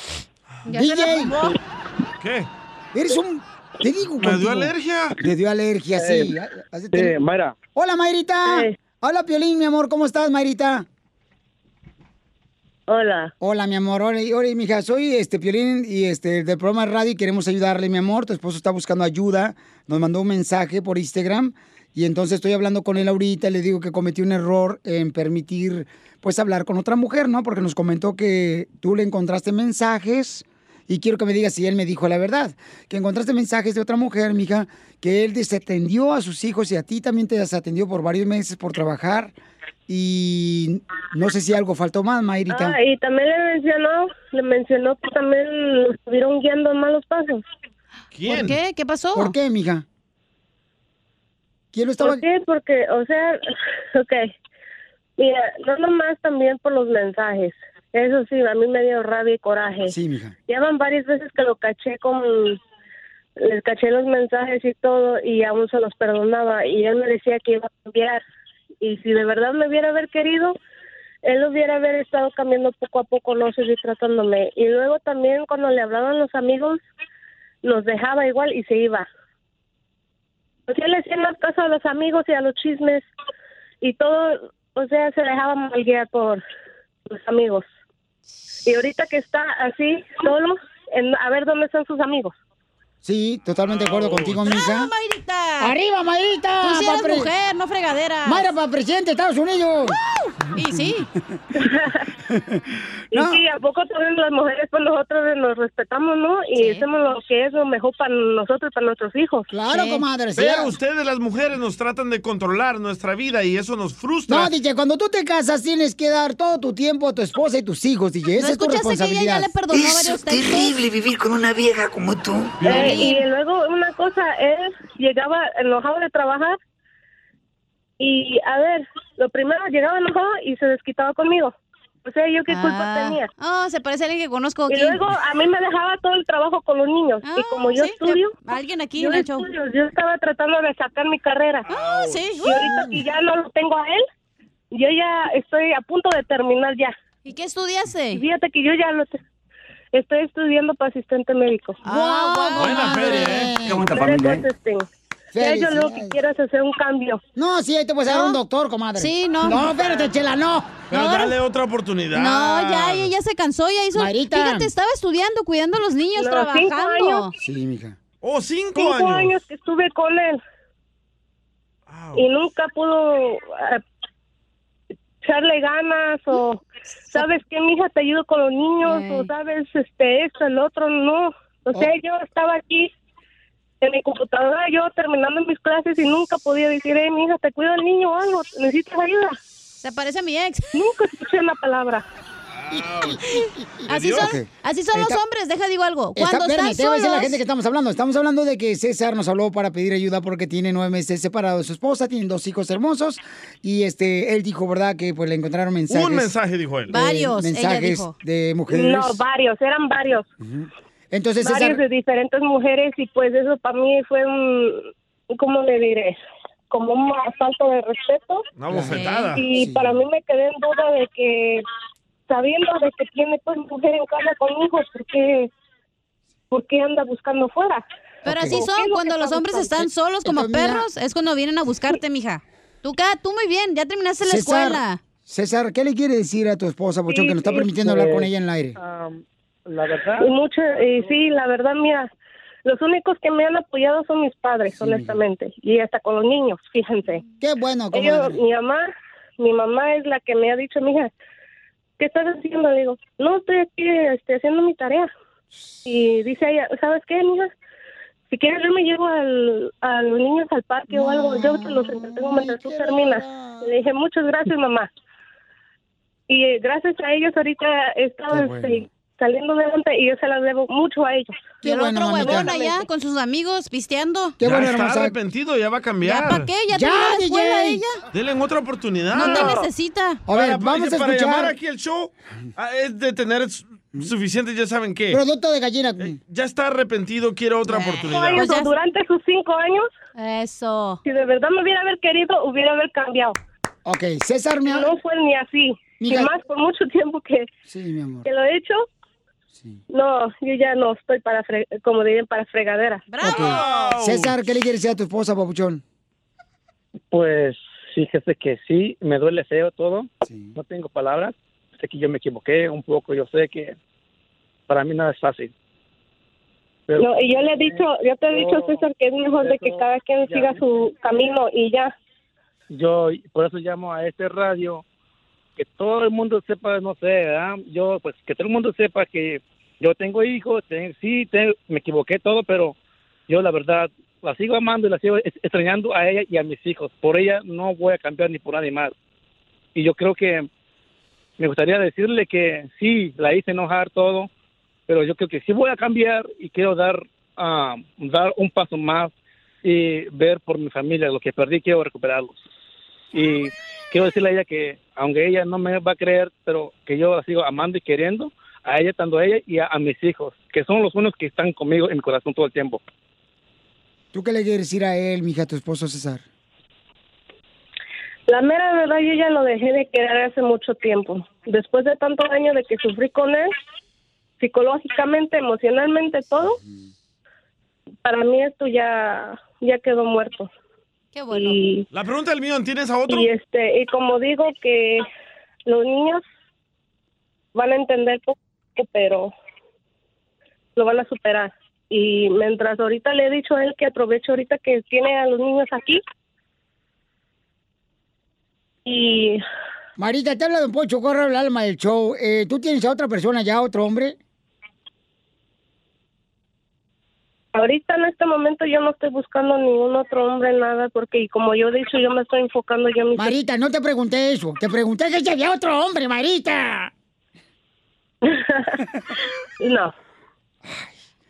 Ya DJ. ¿Qué? Eres un... Te digo ¿Me dio alergia? Le dio alergia, sí. Eh, tener- Mayra. Hola, Mayrita. Hola, Piolín, mi amor. ¿Cómo estás, Mayrita? Hola. Hola, mi amor. Hola, hola, mija. Soy este Piolín y este del programa radio y queremos ayudarle, mi amor. Tu esposo está buscando ayuda. Nos mandó un mensaje por Instagram y entonces estoy hablando con él ahorita. Le digo que cometió un error en permitir, pues, hablar con otra mujer, ¿no? Porque nos comentó que tú le encontraste mensajes y quiero que me digas si él me dijo la verdad. Que encontraste mensajes de otra mujer, mija, que él desatendió a sus hijos y a ti también te desatendió por varios meses por trabajar. Y no sé si algo faltó más, Mayrita. Ah, y también le mencionó, le mencionó que también lo estuvieron guiando en malos pasos. ¿Por qué? ¿Qué pasó? ¿Por qué, mija? ¿Quién lo estaba...? ¿Por qué? Porque, o sea, ok. Mira, no nomás también por los mensajes. Eso sí, a mí me dio rabia y coraje. Sí, mija. Ya van varias veces que lo caché con... Les caché los mensajes y todo y aún se los perdonaba y él me decía que iba a cambiar. Y si de verdad me hubiera haber querido, él hubiera haber estado cambiando poco a poco, no seguir tratándome. Y luego también cuando le hablaban los amigos, los dejaba igual y se iba. O sea, le hacía más caso a los amigos y a los chismes y todo, o sea, se dejaba mal guiar por los amigos. Y ahorita que está así, solo, en, a ver dónde están sus amigos. Sí, totalmente de acuerdo contigo, mija. Mayrita! ¡Arriba, Mayrita! Tú sí eres pre- mujer, no fregadera. Mayra para presidente de Estados Unidos. Y sí. Y sí, ¿a poco también las mujeres, pues nosotros nos respetamos, ¿no? Y hacemos lo que es lo mejor para nosotros y para nuestros hijos. Claro, comadre. sí. Pero ustedes, las mujeres, nos tratan de controlar nuestra vida y eso nos frustra. No, DJ, cuando tú te casas tienes que dar todo tu tiempo a tu esposa y tus hijos, DJ. Esa ¿No es tu escuchaste que ella ya responsabilidad. le perdonó Eso varios es textos? terrible vivir con una vieja como tú. Eh, y luego una cosa, él llegaba enojado de trabajar y, a ver, lo primero llegaba enojado y se desquitaba conmigo. O sea, ¿yo qué culpa Ah. tenía? Oh, se parece a alguien que conozco. Y luego a mí me dejaba todo el trabajo con los niños. y como yo sí, estudio, alguien aquí yo en el show. estudio, yo estaba tratando de sacar mi carrera. Ah, sí. Y ahorita que ya no lo tengo a él, yo ya estoy a punto de terminar ya. ¿Y qué estudiaste? Fíjate que yo ya lo te- estoy estudiando para asistente médico. Ah, Buena feria, ¿eh? Qué Medical familia, ¿eh? Ya yo lo que quiero es hacer un cambio. No, sí, ahí te puedes dar un doctor, comadre. Sí, no. No, espérate, chela, no. Pero No, dale otra oportunidad. No, ya, ella ya se cansó, ya hizo. Mayrita. Fíjate, estaba estudiando, cuidando a los niños, No, cinco trabajando. años. Sí, mija. Oh, cinco, Cinco años. años que estuve con él. Y nunca pudo eh, echarle ganas o, ¿sabes qué, mija? Te ayudo con los niños o, ¿sabes? Este, esto, el otro, no. O sea, yo estaba aquí en mi computadora, yo terminando mis clases y nunca podía decir, hey, mija, te cuido el niño o algo, necesitas ayuda. Se parece a mi ex. Nunca escuché una palabra. Así son, así son los hombres, deja digo algo. Está, Cuando espérame, están te voy a decir a la gente que estamos hablando. Estamos hablando de que César nos habló para pedir ayuda porque tiene nueve meses separado de su esposa, tienen dos hijos hermosos y este él dijo, ¿verdad? Que pues le encontraron mensajes. Un mensaje, dijo él. eh, Varios, ella mensajes dijo. de mujeres. No, varios, eran varios. Entonces, varios de diferentes mujeres y pues eso para mí fue un, ¿cómo le diré? Como una falta de respeto. Una bofetada. Y para mí me quedé en duda de que, sabiendo de que tiene pues mujer en casa con hijos, ¿por qué, por qué anda buscando fuera? Pero así ¿Qué es son, cuando los hombres buscando? están solos como Entonces, mira- perros, es cuando vienen a buscarte, mija. Tú, tú muy bien, ya terminaste la escuela. César, ¿qué le quiere decir a tu esposa, Pochón, Sí, que no está sí, permitiendo hablar pues, con ella en el aire? la verdad. Y mucho, y sí, la verdad, mira, los únicos que me han apoyado son mis padres, honestamente, y hasta con los niños, fíjense. Qué bueno, Ellos, mi mamá, mi mamá es la que me ha dicho, mija, ¿qué estás haciendo? Le digo, no, estoy aquí este, haciendo mi tarea. Y dice ella, ¿sabes qué, mija? Si quieres, yo me llevo al, a los niños al parque o algo, yo te los entretengo mientras tú terminas. Le dije, muchas gracias, mamá. Y eh, gracias a ellos ahorita he estado Qué bueno. este, saliendo adelante y yo se las debo mucho a ellos. Y el bueno, otro mamita. huevón allá con sus amigos pisteando. Qué ya bueno, está hermosa. arrepentido, ya va a cambiar. ¿Ya para qué? ¿Ya, Ya, terminó la escuela ella? Denle en otra oportunidad. No te necesita. A ver, Para- vamos a para llamar escuchar aquí el show ah, es de tener su- suficiente, ya saben qué. producto de gallina. Ya está arrepentido, quiere otra Cinco oportunidad. años, Pues ya- durante sus cinco años, Eso. si de verdad me hubiera haber querido, hubiera haber cambiado. Ok, César, mi No fue ni así. Mija- Y más por mucho tiempo que, Sí, mi amor. que lo he hecho, No, yo ya no estoy para, fre- como dirían, para fregadera. Ok. César, ¿qué le quieres decir a tu esposa, papuchón? Pues fíjese que sí, me duele feo todo. No tengo palabras. Sé que yo me equivoqué un poco. Yo sé que para mí nada es fácil. Pero- No, y yo le he dicho, yo te he dicho, César, que es mejor de que cada quien siga su camino y ya. yo por eso llamo a este radio que todo el mundo sepa no sé ¿verdad? yo pues que todo el mundo sepa que yo tengo hijos ten- sí te- me equivoqué todo pero yo la verdad la sigo amando y la sigo extrañando a ella y a mis hijos. Por ella no voy a cambiar ni por nadie más. Y yo creo que me gustaría decirle que sí la hice enojar todo pero yo creo que sí voy a cambiar y quiero dar ah, dar un paso más y ver por mi familia lo que perdí quiero recuperarlos. Y quiero decirle a ella que aunque ella no me va a creer pero que yo la sigo amando y queriendo a ella tanto a ella y a, a mis hijos que son los únicos que están conmigo en mi corazón todo el tiempo ¿Tú qué le quieres decir a él, mija, a tu esposo César? La mera verdad, yo ya lo dejé de querer hace mucho tiempo. Después de tantos años de que sufrí con él, psicológicamente, emocionalmente, todo, para mí esto ya, ya quedó muerto. Qué bueno. Y, La pregunta del millón, ¿tienes a otro? y este, y como digo que los niños van a entender poco, pero lo van a superar. Y mientras ahorita le he dicho a él que aproveche ahorita que tiene a los niños aquí. Y Marita, te habla Don Pocho Corra, el alma del show. Eh, ¿Tú tienes a otra persona ya, otro hombre? ahorita en este momento yo no estoy buscando ningún otro hombre, nada, porque como yo he dicho, yo me estoy enfocando yo en mi... Marita, no te pregunté eso. Te pregunté que si había otro hombre, Marita. no.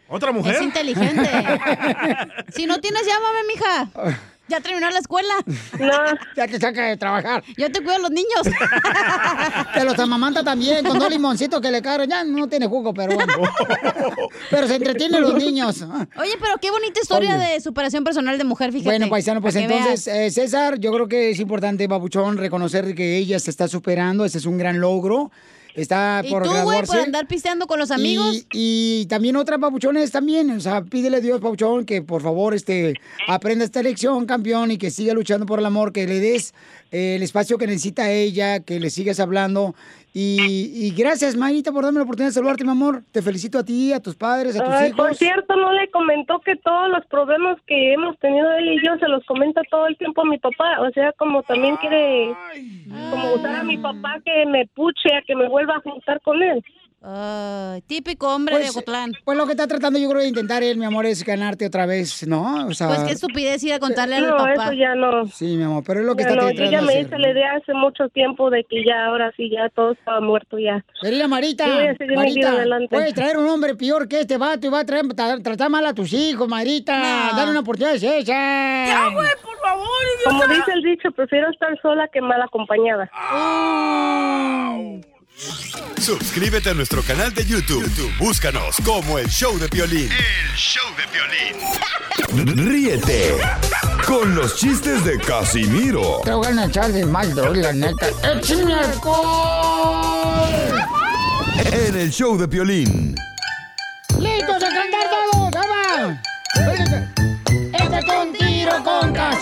¿Otra mujer? Es inteligente. si no tienes, llámame, mija. Ya terminó la escuela. No. Ya te saca de trabajar. Yo te cuido a los niños. Te los amamanta también con dos limoncitos que le caen. Ya no tiene jugo, pero bueno. Pero se entretienen los niños. Oye, pero qué bonita historia Oye. de superación personal de mujer, fíjate. Bueno, paisano, pues entonces, eh, César, yo creo que es importante, Babuchón, reconocer que ella se está superando. Ese es un gran logro. Está ¿Y por tú, güey, por andar pisteando con los amigos? Y, y también otras papuchones también, o sea, pídele a Dios, papuchón, que por favor este, aprenda esta lección, campeón, y que siga luchando por el amor, que le des eh, el espacio que necesita ella, que le sigas hablando. Y, y gracias, Mayita, por darme la oportunidad de saludarte, mi amor. Te felicito a ti, a tus padres, a tus Ay, hijos. por cierto, no le comentó que todos los problemas que hemos tenido él y yo se los comenta todo el tiempo a mi papá. O sea, como también quiere como usar a mi papá que me puche, a que me vuelva a juntar con él. Típico hombre de Ocotlán. Pues lo que está tratando yo creo de intentar él, mi amor, es ganarte otra vez, ¿no? O sea, Pues qué estupidez ir a contarle al No, papá. eso ya no. Sí, mi amor, pero es lo que Ya está no, tratando yo ya de me hice la idea hace mucho tiempo de que ya ahora sí ya todo estaba muerto ya. Mira, Marita, a vida Marita, puedes traer un hombre peor que este vato y va a traer, tra- tratar mal a tus hijos, Marita. No. Dale una oportunidad a César. Ya, güey, por favor. Como dice el dicho, prefiero estar sola que mal acompañada. Suscríbete a nuestro canal de YouTube. YouTube, Búscanos como El Show de Piolín. El Show de Piolín. Ríete con los chistes de Casimiro Te voy a echar de mal, droga, la neta. ¡Échame alcohol! en El Show de Piolín.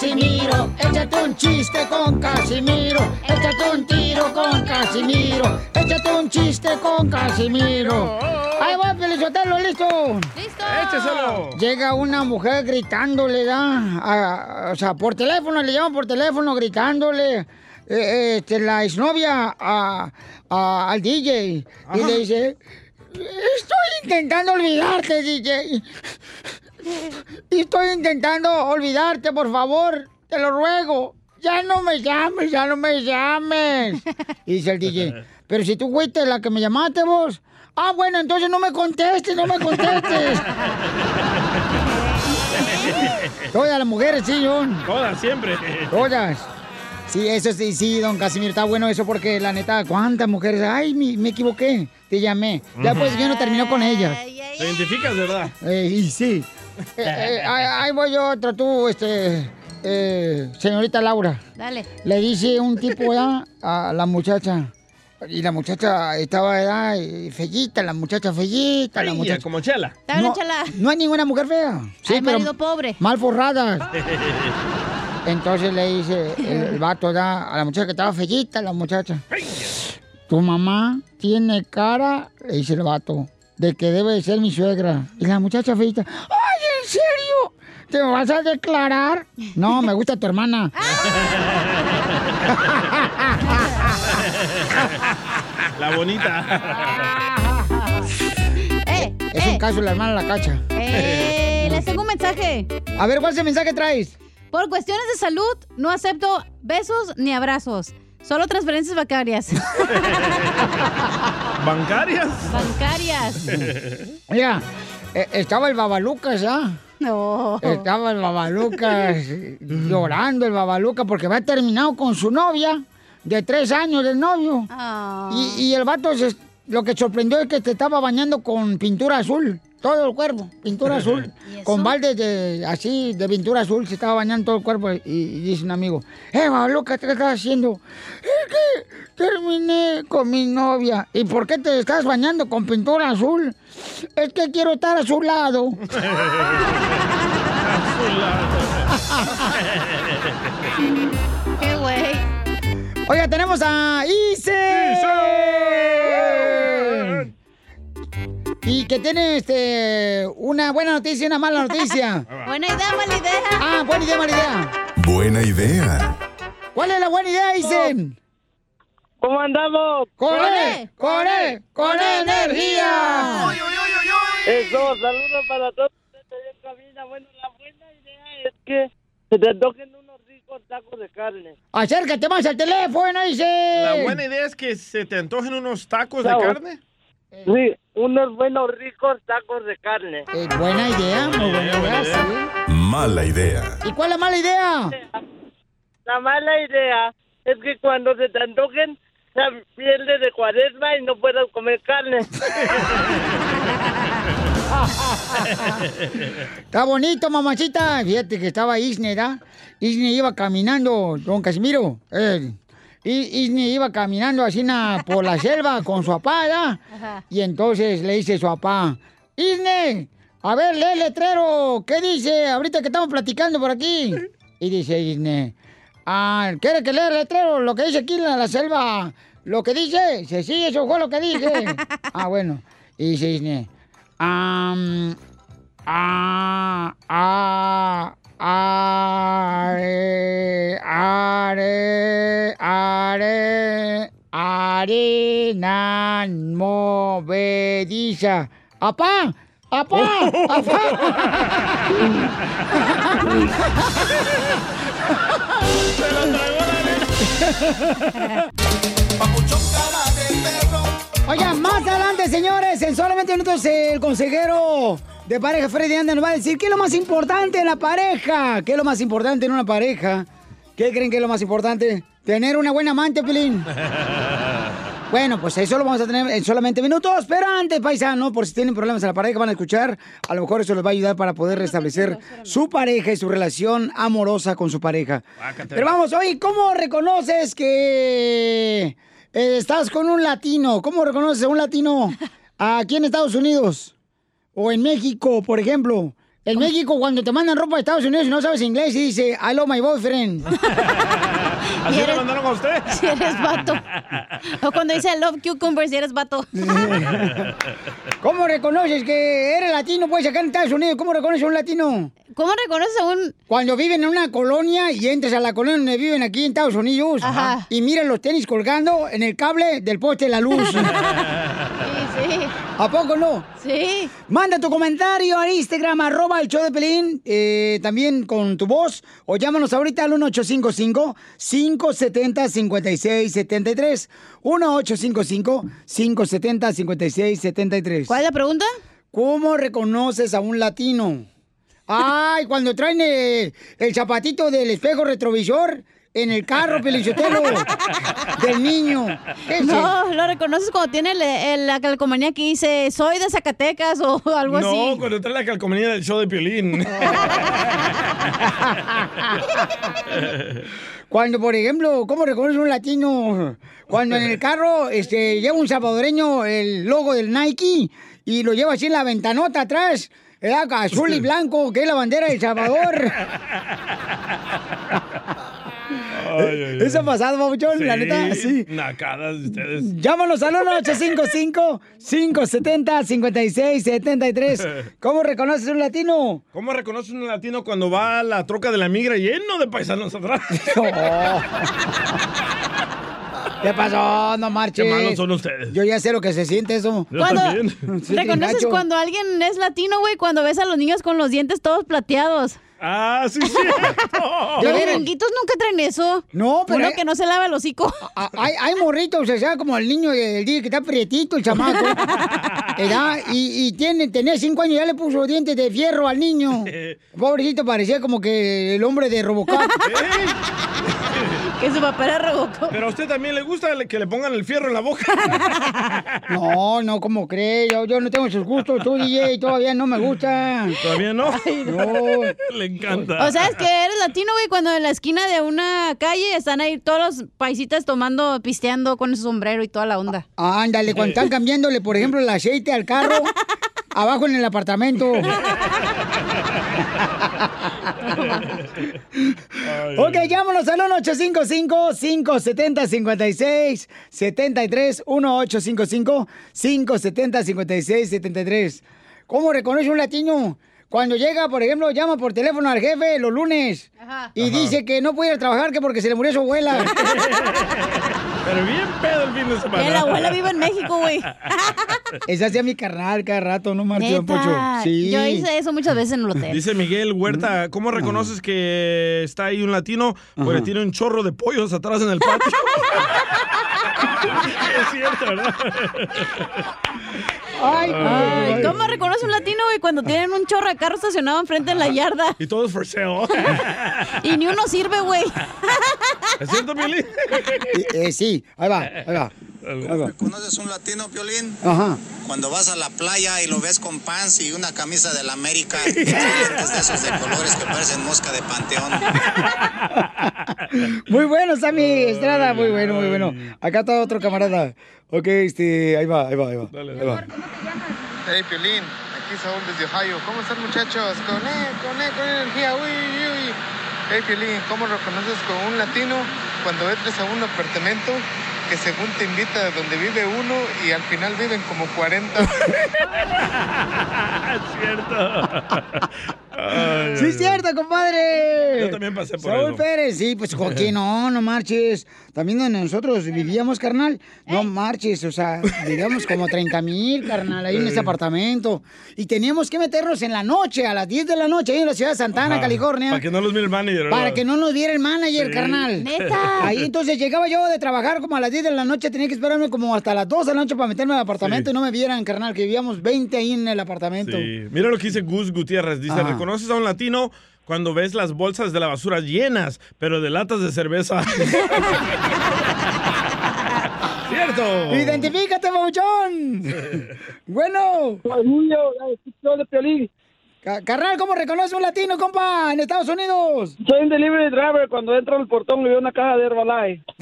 Casimiro. Échate un chiste con Casimiro. Échate un tiro con Casimiro. Échate un chiste con Casimiro. Ahí va, Felizotelo, listo. Listo. Écheselo. Llega una mujer gritándole, ¿da? A- a- o sea, por teléfono, le llaman por teléfono gritándole. eh, eh, este, la exnovia a- a- al DJ. Y le dice, estoy intentando olvidarte, DJ. Estoy intentando olvidarte, por favor. Te lo ruego. Ya no me llames, ya no me llames. Y dice el DJ, pero si tú fuiste la que me llamaste vos. Ah, bueno, entonces no me contestes, no me contestes. Todas las mujeres, sí, John. Todas, siempre. Todas. Sí, eso sí, sí, don Casimiro, está bueno eso porque la neta, ¿cuántas mujeres? Ay, me, me equivoqué, te llamé. Ya pues yo no terminó con ellas. Te identificas, ¿verdad? Eh, y sí. Eh, eh, ahí, voy yo, otro tú, este, eh, señorita Laura. Dale. Le dice un tipo ya a la muchacha, Y la muchacha estaba ¿verdad? Y fellita, la muchacha fellita, la Fea, muchacha. como chela. No, no hay ninguna mujer fea. Sí, pero marido pobre. mal forradas. Entonces le dice el, el vato ¿verdad? a la muchacha que estaba fellita, la muchacha. Tu mamá tiene cara, le dice el vato, de que debe de ser mi suegra. Y la muchacha fellita, ¡ay, en serio! ¿Te vas a declarar? No, me gusta tu hermana. La bonita. Es un caso de la hermana la cacha. Eh, les tengo un mensaje. A ver, ¿cuál es el mensaje traes? Por cuestiones de salud, no acepto besos ni abrazos. Solo transferencias bancarias. ¿Bancarias? bancarias. Mira, eh, estaba el Babalucas, ¿ya? No. Estaba el Babalucas llorando el Babalucas porque había terminado con su novia de tres años del novio. Y, y el vato se- lo que sorprendió es que te estaba bañando con pintura azul. Todo el cuerpo, pintura azul. Con baldes de, así de pintura azul se estaba bañando todo el cuerpo. Y, y dice un amigo, eh, Babalucas, ¿qué estás haciendo? Es que terminé con mi novia. ¿Y por qué te estás bañando con pintura azul? Es que quiero estar a su lado. Qué güey. Oiga, tenemos a Ise. Y que tiene este una buena noticia y una mala noticia. Buena idea, mala idea. Ah, buena idea, mala idea. Buena idea. ¿Cuál es la buena idea, Isen? ¿Cómo andamos? ¡Con él! ¡Con él! ¡Con energía! Eso, saludos para todos. ustedes. Bueno, la buena idea es que se te toquen unos ricos tacos de carne. Acércate más al teléfono, Isen. La buena idea es que se te antojen unos tacos de carne. Sí, unos buenos ricos tacos de carne. Eh, buena idea, muy buena idea, sí. Mala idea. ¿Y cuál es la mala idea? La mala idea es que cuando se te antojen, se pierde de cuaresma y no puedas comer carne. Está bonito, mamachita. Fíjate que estaba Isne, ¿verdad? Isne iba caminando, don Casimiro. Eh, I- Isne iba caminando así na- por la selva con su papá. Ajá. Y entonces le dice su papá, Isne, a ver, lee el letrero. ¿Qué dice ahorita que estamos platicando por aquí? Y dice Isne, ah, ¿quiere que lea el letrero? Lo que dice aquí en la, la selva. ¿Lo que dice? Dice, sí, eso fue lo que dije. ah, bueno. Y dice Isne, am, Ah, ah, are, are, are, arena movediza. ¡Apá! ¡Apá! ¡Apá! Oigan, más adelante, señores, en solamente minutos el consejero de pareja Freddy Anda nos va a decir qué es lo más importante en la pareja. ¿Qué es lo más importante en una pareja? ¿Qué creen que es lo más importante? Tener una buena amante, Pilín. Bueno, pues eso lo vamos a tener en solamente minutos, pero antes, paisano, por si tienen problemas en la pareja, van a escuchar, a lo mejor eso les va a ayudar para poder restablecer su pareja y su relación amorosa con su pareja. Pero vamos, oye, ¿cómo reconoces que eh, estás con un latino? ¿Cómo reconoces a un latino aquí en Estados Unidos? O en México, por ejemplo. En México, cuando te mandan ropa de Estados Unidos y no sabes inglés, y dice, I love my boyfriend. ¿Así le mandaron a usted? Si eres vato. O cuando dice I love cucumbers, si eres vato. ¿Cómo reconoces que eres latino, pues, acá en Estados Unidos? ¿Cómo reconoces a un latino? ¿Cómo reconoces a un...? Cuando viven en una colonia y entras a la colonia donde viven aquí en Estados Unidos Ajá. y miras los tenis colgando en el cable del poste de la luz. ¿A poco no? Sí. Manda tu comentario al Instagram, arroba el show de Pelín, eh, también con tu voz, o llámanos ahorita al 1855-570-5673. 1855-570-5673. ¿Cuál es la pregunta? ¿Cómo reconoces a un latino? Ay, cuando traen eh, el zapatito del espejo retrovisor en el carro, Pelichotelo, del niño. Ese. No, lo reconoces cuando tiene el- el- la calcomanía que dice soy de Zacatecas o algo no, así. cuando trae la calcomanía del show de Piolín. Cuando, por ejemplo, ¿cómo reconoce un latino? Cuando en el carro este, lleva un salvadoreño el logo del Nike y lo lleva así en la ventanota atrás, ¿verdad? azul y blanco, que es la bandera de El Salvador. ¿Eso ha pasado, Pabuchón? La neta, sí. Nacadas de ustedes. Llámanos al 1-855-570-5673. ¿Cómo reconoces un latino? ¿Cómo reconoce un latino cuando va a la troca de la migra lleno de paisanos atrás? ¿Qué pasó? No marches. Qué malos son ustedes. Yo ya sé lo que se siente eso. Yo Cuando- también. Sí, ¿Reconoces cuando alguien es latino, güey? Cuando ves a los niños con los dientes todos plateados. Ah, sí, sí. Los merenguitos nunca traen eso. No, pero Uno hay- que no se lava el hocico. Hay, hay morritos, o sea, como el niño del día que está prietito, el chamaco. ¿verdad? Y, y tiene, tenía cinco años y ya le puso dientes de fierro al niño. Pobrecito, parecía como que el hombre de Robocop. que su papá era Robocop. Pero a usted también le gusta que le pongan el fierro en la boca. No, no, como cree? Yo, yo no tengo esos gustos. Tú, DJ, todavía no me gusta. ¿Todavía no? No. Le encanta. O sea, es que eres latino, güey, cuando en la esquina de una calle están ahí todos los paisitas tomando, pisteando con su sombrero y toda la onda. Ándale, cuando están cambiándole, por ejemplo, el aceite al carro, abajo en el apartamento. Ok, llámanos al 1-855-570-5673. 1-855-570-5673. ¿Cómo reconoce un latino? Cuando llega, por ejemplo, llama por teléfono al jefe los lunes y Ajá. dice que no puede ir a trabajar que porque se le murió su abuela. Pero bien pedo el fin de semana. Que la abuela vive en México, güey. Esa hacía mi carnal cada rato, no marches, don Pocho. Sí. Yo hice eso muchas veces en el hotel. Dice Miguel Huerta, ¿cómo reconoces que está ahí un latino? Porque tiene un chorro de pollos atrás en el patio. es cierto, ¿verdad? Ay, Ay, ¿Cómo reconoce un latino, güey, cuando tienen un chorro de carro estacionado enfrente en la yarda? Y todo es for sale. Y ni uno sirve, güey. ¿Es cierto, Billy? Eh, sí, ahí va, ahí va. ¿Conoces un latino, Piolín? Ajá. Cuando vas a la playa y lo ves con pants y una camisa de la América y lentes de esos de colores que parecen mosca de panteón. Muy bueno, Sammy Estrada, muy bueno, muy bueno. Acá está otro camarada. Ok, este, ahí va, ahí va, ahí va. Ahí va. Hey, Piolín, aquí Saúl desde Ohio. ¿Cómo están, muchachos? Con él, con él, con energía. Uy, uy, uy. Hey, Piolín, ¿cómo reconoces con un latino cuando entres a un apartamento que según te invita donde vive uno y al final viven como 40? es cierto. Ay, Sí, ay, es cierto, compadre. Yo también pasé por Saúl eso. Pérez, sí, pues Joaquín, no, no marches. También donde nosotros vivíamos, carnal, no marches, o sea, vivíamos como 30 mil, carnal, ahí en ese apartamento. Y teníamos que meternos en la noche, a las 10 de la noche, ahí en la ciudad de Santana, Ajá. California. Para que no los mire el manager. Para ¿verdad? que no nos viera el manager, Sí. carnal. Neta. Ahí entonces llegaba yo de trabajar como a las 10 de la noche, tenía que esperarme como hasta las 2 de la noche para meterme al apartamento Sí. y no me vieran, carnal, que vivíamos 20 ahí en el apartamento. Sí. Mira lo que dice Gus Gutiérrez. Dice, Ajá. Reconoces a un latino cuando ves las bolsas de la basura llenas, pero de latas de cerveza. ¡Cierto! ¡Identifícate, babuchón! bueno. Ca- Carnal, ¿cómo reconoce un latino, compa, en Estados Unidos? Soy un delivery driver. Cuando entro al portón y veo una caja de Herbalife.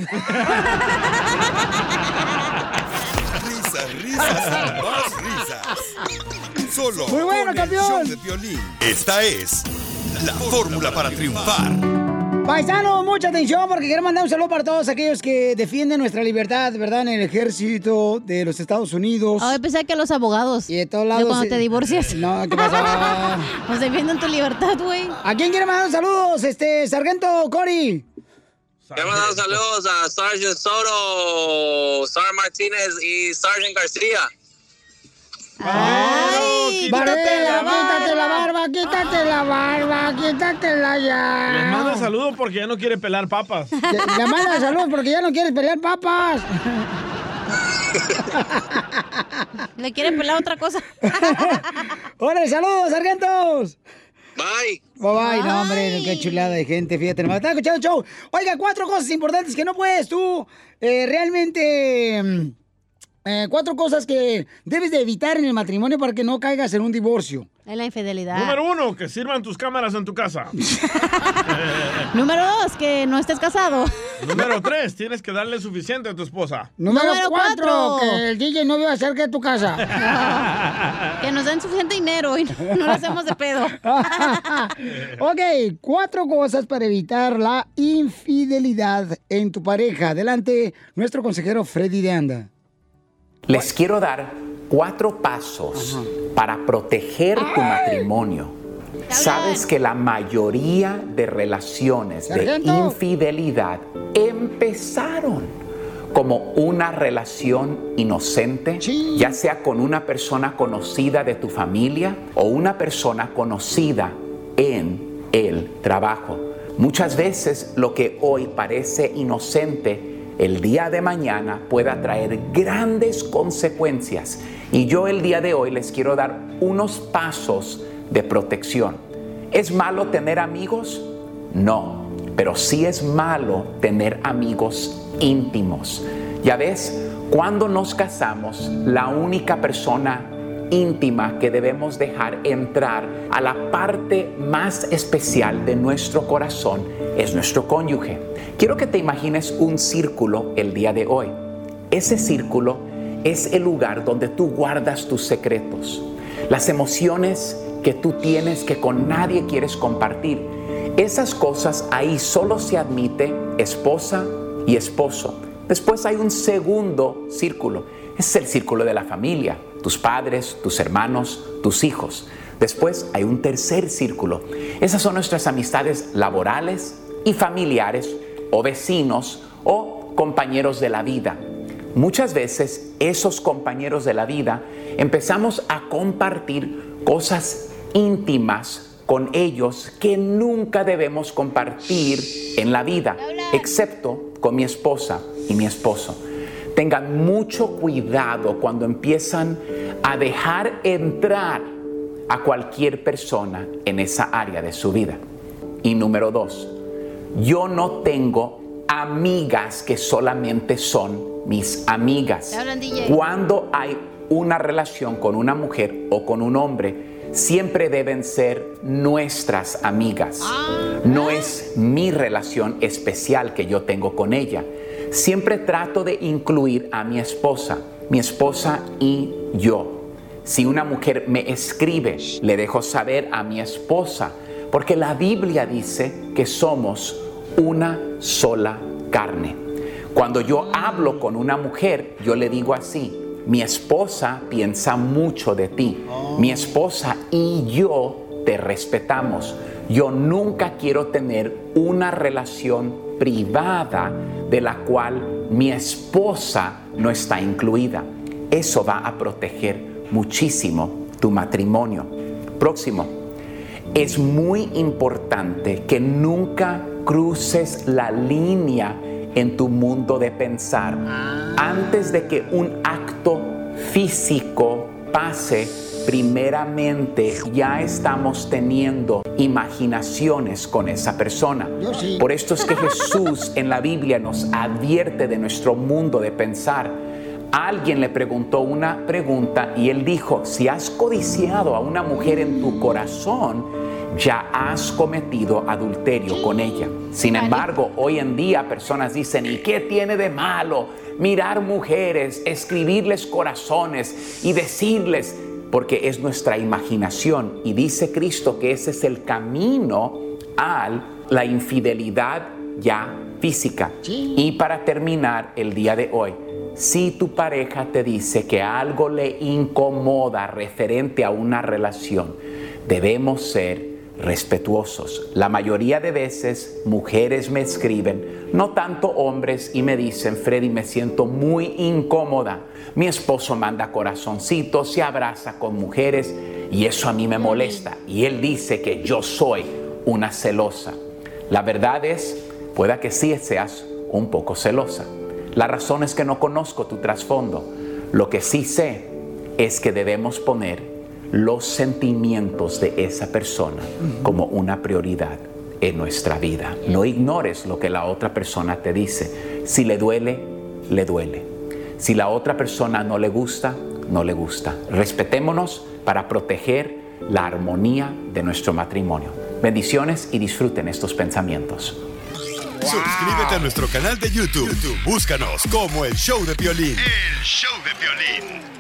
Risas, risas, más risas. Solo Muy bueno, el campeón. show de. Esta es la fórmula para triunfar. Paisano, mucha atención porque quiero mandar un saludo para todos aquellos que defienden nuestra libertad, ¿verdad? En el ejército de los Estados Unidos. Ay, pensé que los abogados. Y de todos De lados. cuando eh, te divorcias. No, ¿qué pasó? Pues defienden tu libertad, güey. ¿A quién quiere mandar saludos? Este, Sargento Cory. Quiero mandar saludos a Sergeant Soto, Sar Martínez y Sergeant García. ¡Ay! Varela, quítate la barba, quítate la barba, quítatela ya. Les mando saludos porque ya no quiere pelar papas. Le, le manda saludos porque ya no quieres pelear papas. Le quieren pelar otra cosa. ¡Órale, saludos, sargentos! Bye. Bye bye, no, hombre, qué chulada de gente, fíjate, nomás. Está escuchando el show. Oiga, cuatro cosas importantes que no puedes tú eh, realmente mm, eh, cuatro cosas que debes de evitar en el matrimonio para que no caigas en un divorcio. En la infidelidad. Número uno, que sirvan tus cámaras en tu casa. Número dos, que no estés casado. Número tres, tienes que darle suficiente a tu esposa. Número, Número cuatro, cuatro. que el DJ no viva cerca de tu casa. que nos den suficiente dinero y no lo hacemos de pedo. ok, cuatro cosas para evitar la infidelidad en tu pareja. Adelante, nuestro consejero Freddy de Anda. Les quiero dar cuatro pasos para proteger tu matrimonio. Sabes que la mayoría de relaciones de infidelidad empezaron como una relación inocente, ya sea con una persona conocida de tu familia o una persona conocida en el trabajo. Muchas veces lo que hoy parece inocente, el día de mañana pueda traer grandes consecuencias. Y yo el día de hoy les quiero dar unos pasos de protección. ¿Es malo tener amigos? No, pero sí es malo tener amigos íntimos. Ya ves, cuando nos casamos, la única persona íntima que debemos dejar entrar a la parte más especial de nuestro corazón es nuestro cónyuge. Quiero que te imagines un círculo el día de hoy. Ese círculo es el lugar donde tú guardas tus secretos, las emociones que tú tienes que con nadie quieres compartir. Esas cosas ahí solo se admite esposa y esposo. Después hay un segundo círculo. Es el círculo de la familia, tus padres, tus hermanos, tus hijos. Después hay un tercer círculo. Esas son nuestras amistades laborales y familiares o vecinos o compañeros de la vida. Muchas veces esos compañeros de la vida empezamos a compartir cosas íntimas con ellos que nunca debemos compartir en la vida, excepto con mi esposa y mi esposo. Tengan mucho cuidado cuando empiezan a dejar entrar a cualquier persona en esa área de su vida. Y número dos, yo no tengo amigas que solamente son mis amigas. Cuando hay una relación con una mujer o con un hombre, siempre deben ser nuestras amigas. No es mi relación especial que yo tengo con ella. Siempre trato de incluir a mi esposa, mi esposa y yo. Si una mujer me escribe, le dejo saber a mi esposa, porque la Biblia dice que somos una sola carne. Cuando yo hablo con una mujer, yo le digo así, mi esposa piensa mucho de ti, mi esposa y yo te respetamos. Yo nunca quiero tener una relación privada de la cual mi esposa no está incluida. Eso va a proteger muchísimo tu matrimonio. Próximo. Es muy importante que nunca cruces la línea en tu mundo de pensar. Antes de que un acto físico pase, primeramente ya estamos teniendo imaginaciones con esa persona. Por esto es que Jesús en la Biblia nos advierte de nuestro mundo de pensar. Alguien le preguntó una pregunta y él dijo, si has codiciado a una mujer en tu corazón, ya has cometido adulterio con ella. Sin embargo, hoy en día personas dicen, ¿y qué tiene de malo mirar mujeres, escribirles corazones y decirles, porque es nuestra imaginación y dice Cristo que ese es el camino a la infidelidad ya física. Y para terminar el día de hoy, si tu pareja te dice que algo le incomoda referente a una relación, debemos ser respetuosos. La mayoría de veces mujeres me escriben, no tanto hombres, y me dicen, Freddy, me siento muy incómoda. Mi esposo manda corazoncitos, se abraza con mujeres y eso a mí me molesta. Y él dice que yo soy una celosa. La verdad es, pueda que sí seas un poco celosa. La razón es que no conozco tu trasfondo. Lo que sí sé es que debemos poner los sentimientos de esa persona como una prioridad en nuestra vida. No ignores lo que la otra persona te dice. Si le duele, le duele. Si la otra persona no le gusta, no le gusta. Respetémonos para proteger la armonía de nuestro matrimonio. Bendiciones y disfruten estos pensamientos. Suscríbete a nuestro canal de YouTube. YouTube, Búscanos como el show de violín. El show de violín.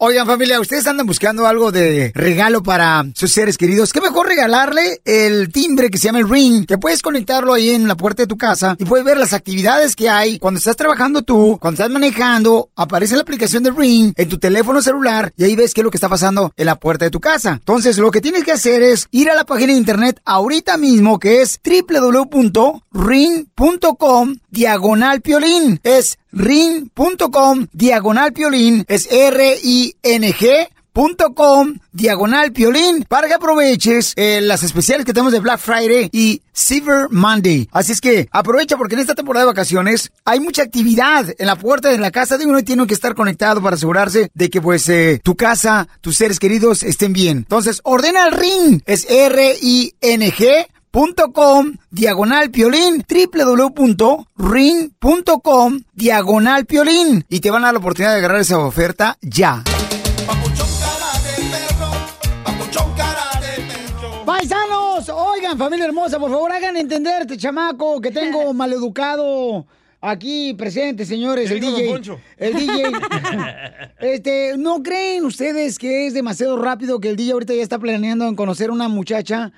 Oigan familia, ustedes andan buscando algo de regalo para sus seres queridos. ¿Qué mejor regalarle el timbre que se llama el ring? Que puedes conectarlo ahí en la puerta de tu casa y puedes ver las actividades que hay cuando estás trabajando tú, cuando estás manejando, aparece la aplicación de ring en tu teléfono celular y ahí ves qué es lo que está pasando en la puerta de tu casa. Entonces lo que tienes que hacer es ir a la página de internet ahorita mismo que es www.ring.com diagonal piolín. Es ring.com diagonal piolín. Es R-I-N-G com diagonal piolín para que aproveches eh, las especiales que tenemos de Black Friday y Silver Monday. Así es que aprovecha porque en esta temporada de vacaciones hay mucha actividad en la puerta de la casa de uno y tiene que estar conectado para asegurarse de que pues eh, tu casa, tus seres queridos estén bien. Entonces ordena el ring. Es R-I-N-G com diagonal piolín www.ring.com diagonal piolín y te van a dar la oportunidad de agarrar esa oferta ya. Paisanos, oigan familia hermosa, por favor hagan entender este chamaco que tengo maleducado aquí presente, señores, ¿Qué el DJ. Poncho? El DJ. Este, ¿no creen ustedes que es demasiado rápido que el DJ ahorita ya está planeando en conocer una muchacha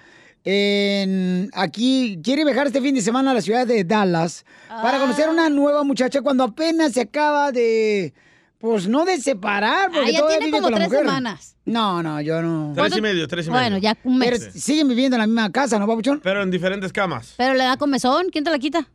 en aquí quiere viajar este fin de semana a la ciudad de Dallas para conocer una nueva muchacha cuando apenas se acaba de pues no de separar porque Ah, ya todavía tiene vive como con la tres mujer. semanas. No, no, yo no. Tres y medio, tres y medio. Bueno, ya un mes. Pero siguen viviendo en la misma casa, ¿no, papuchón? Pero en diferentes camas. Pero le da comezón, ¿quién te la quita?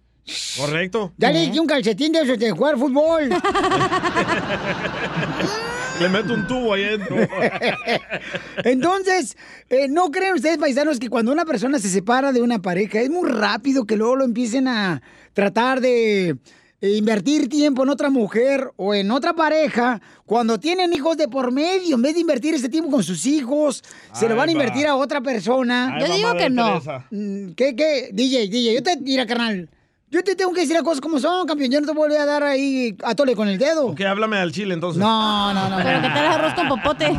Correcto. Ya le di un calcetín de esos de jugar fútbol. Le meto un tubo ahí adentro. Entonces, eh, ¿no creen ustedes, paisanos, que cuando una persona se separa de una pareja es muy rápido que luego lo empiecen a tratar de eh, invertir tiempo en otra mujer o en otra pareja cuando tienen hijos de por medio? En vez de invertir ese tiempo con sus hijos, se lo van a va. invertir a otra persona. Yo digo que no. Teresa. Mm, ¿Qué, qué? DJ, DJ, yo te... Mira, carnal, yo te tengo que decir las cosas como son, campeón. Yo no te voy a dar ahí a tole con el dedo. Ok, háblame al chile entonces. No, no, no. Pero que tal arroz con popote.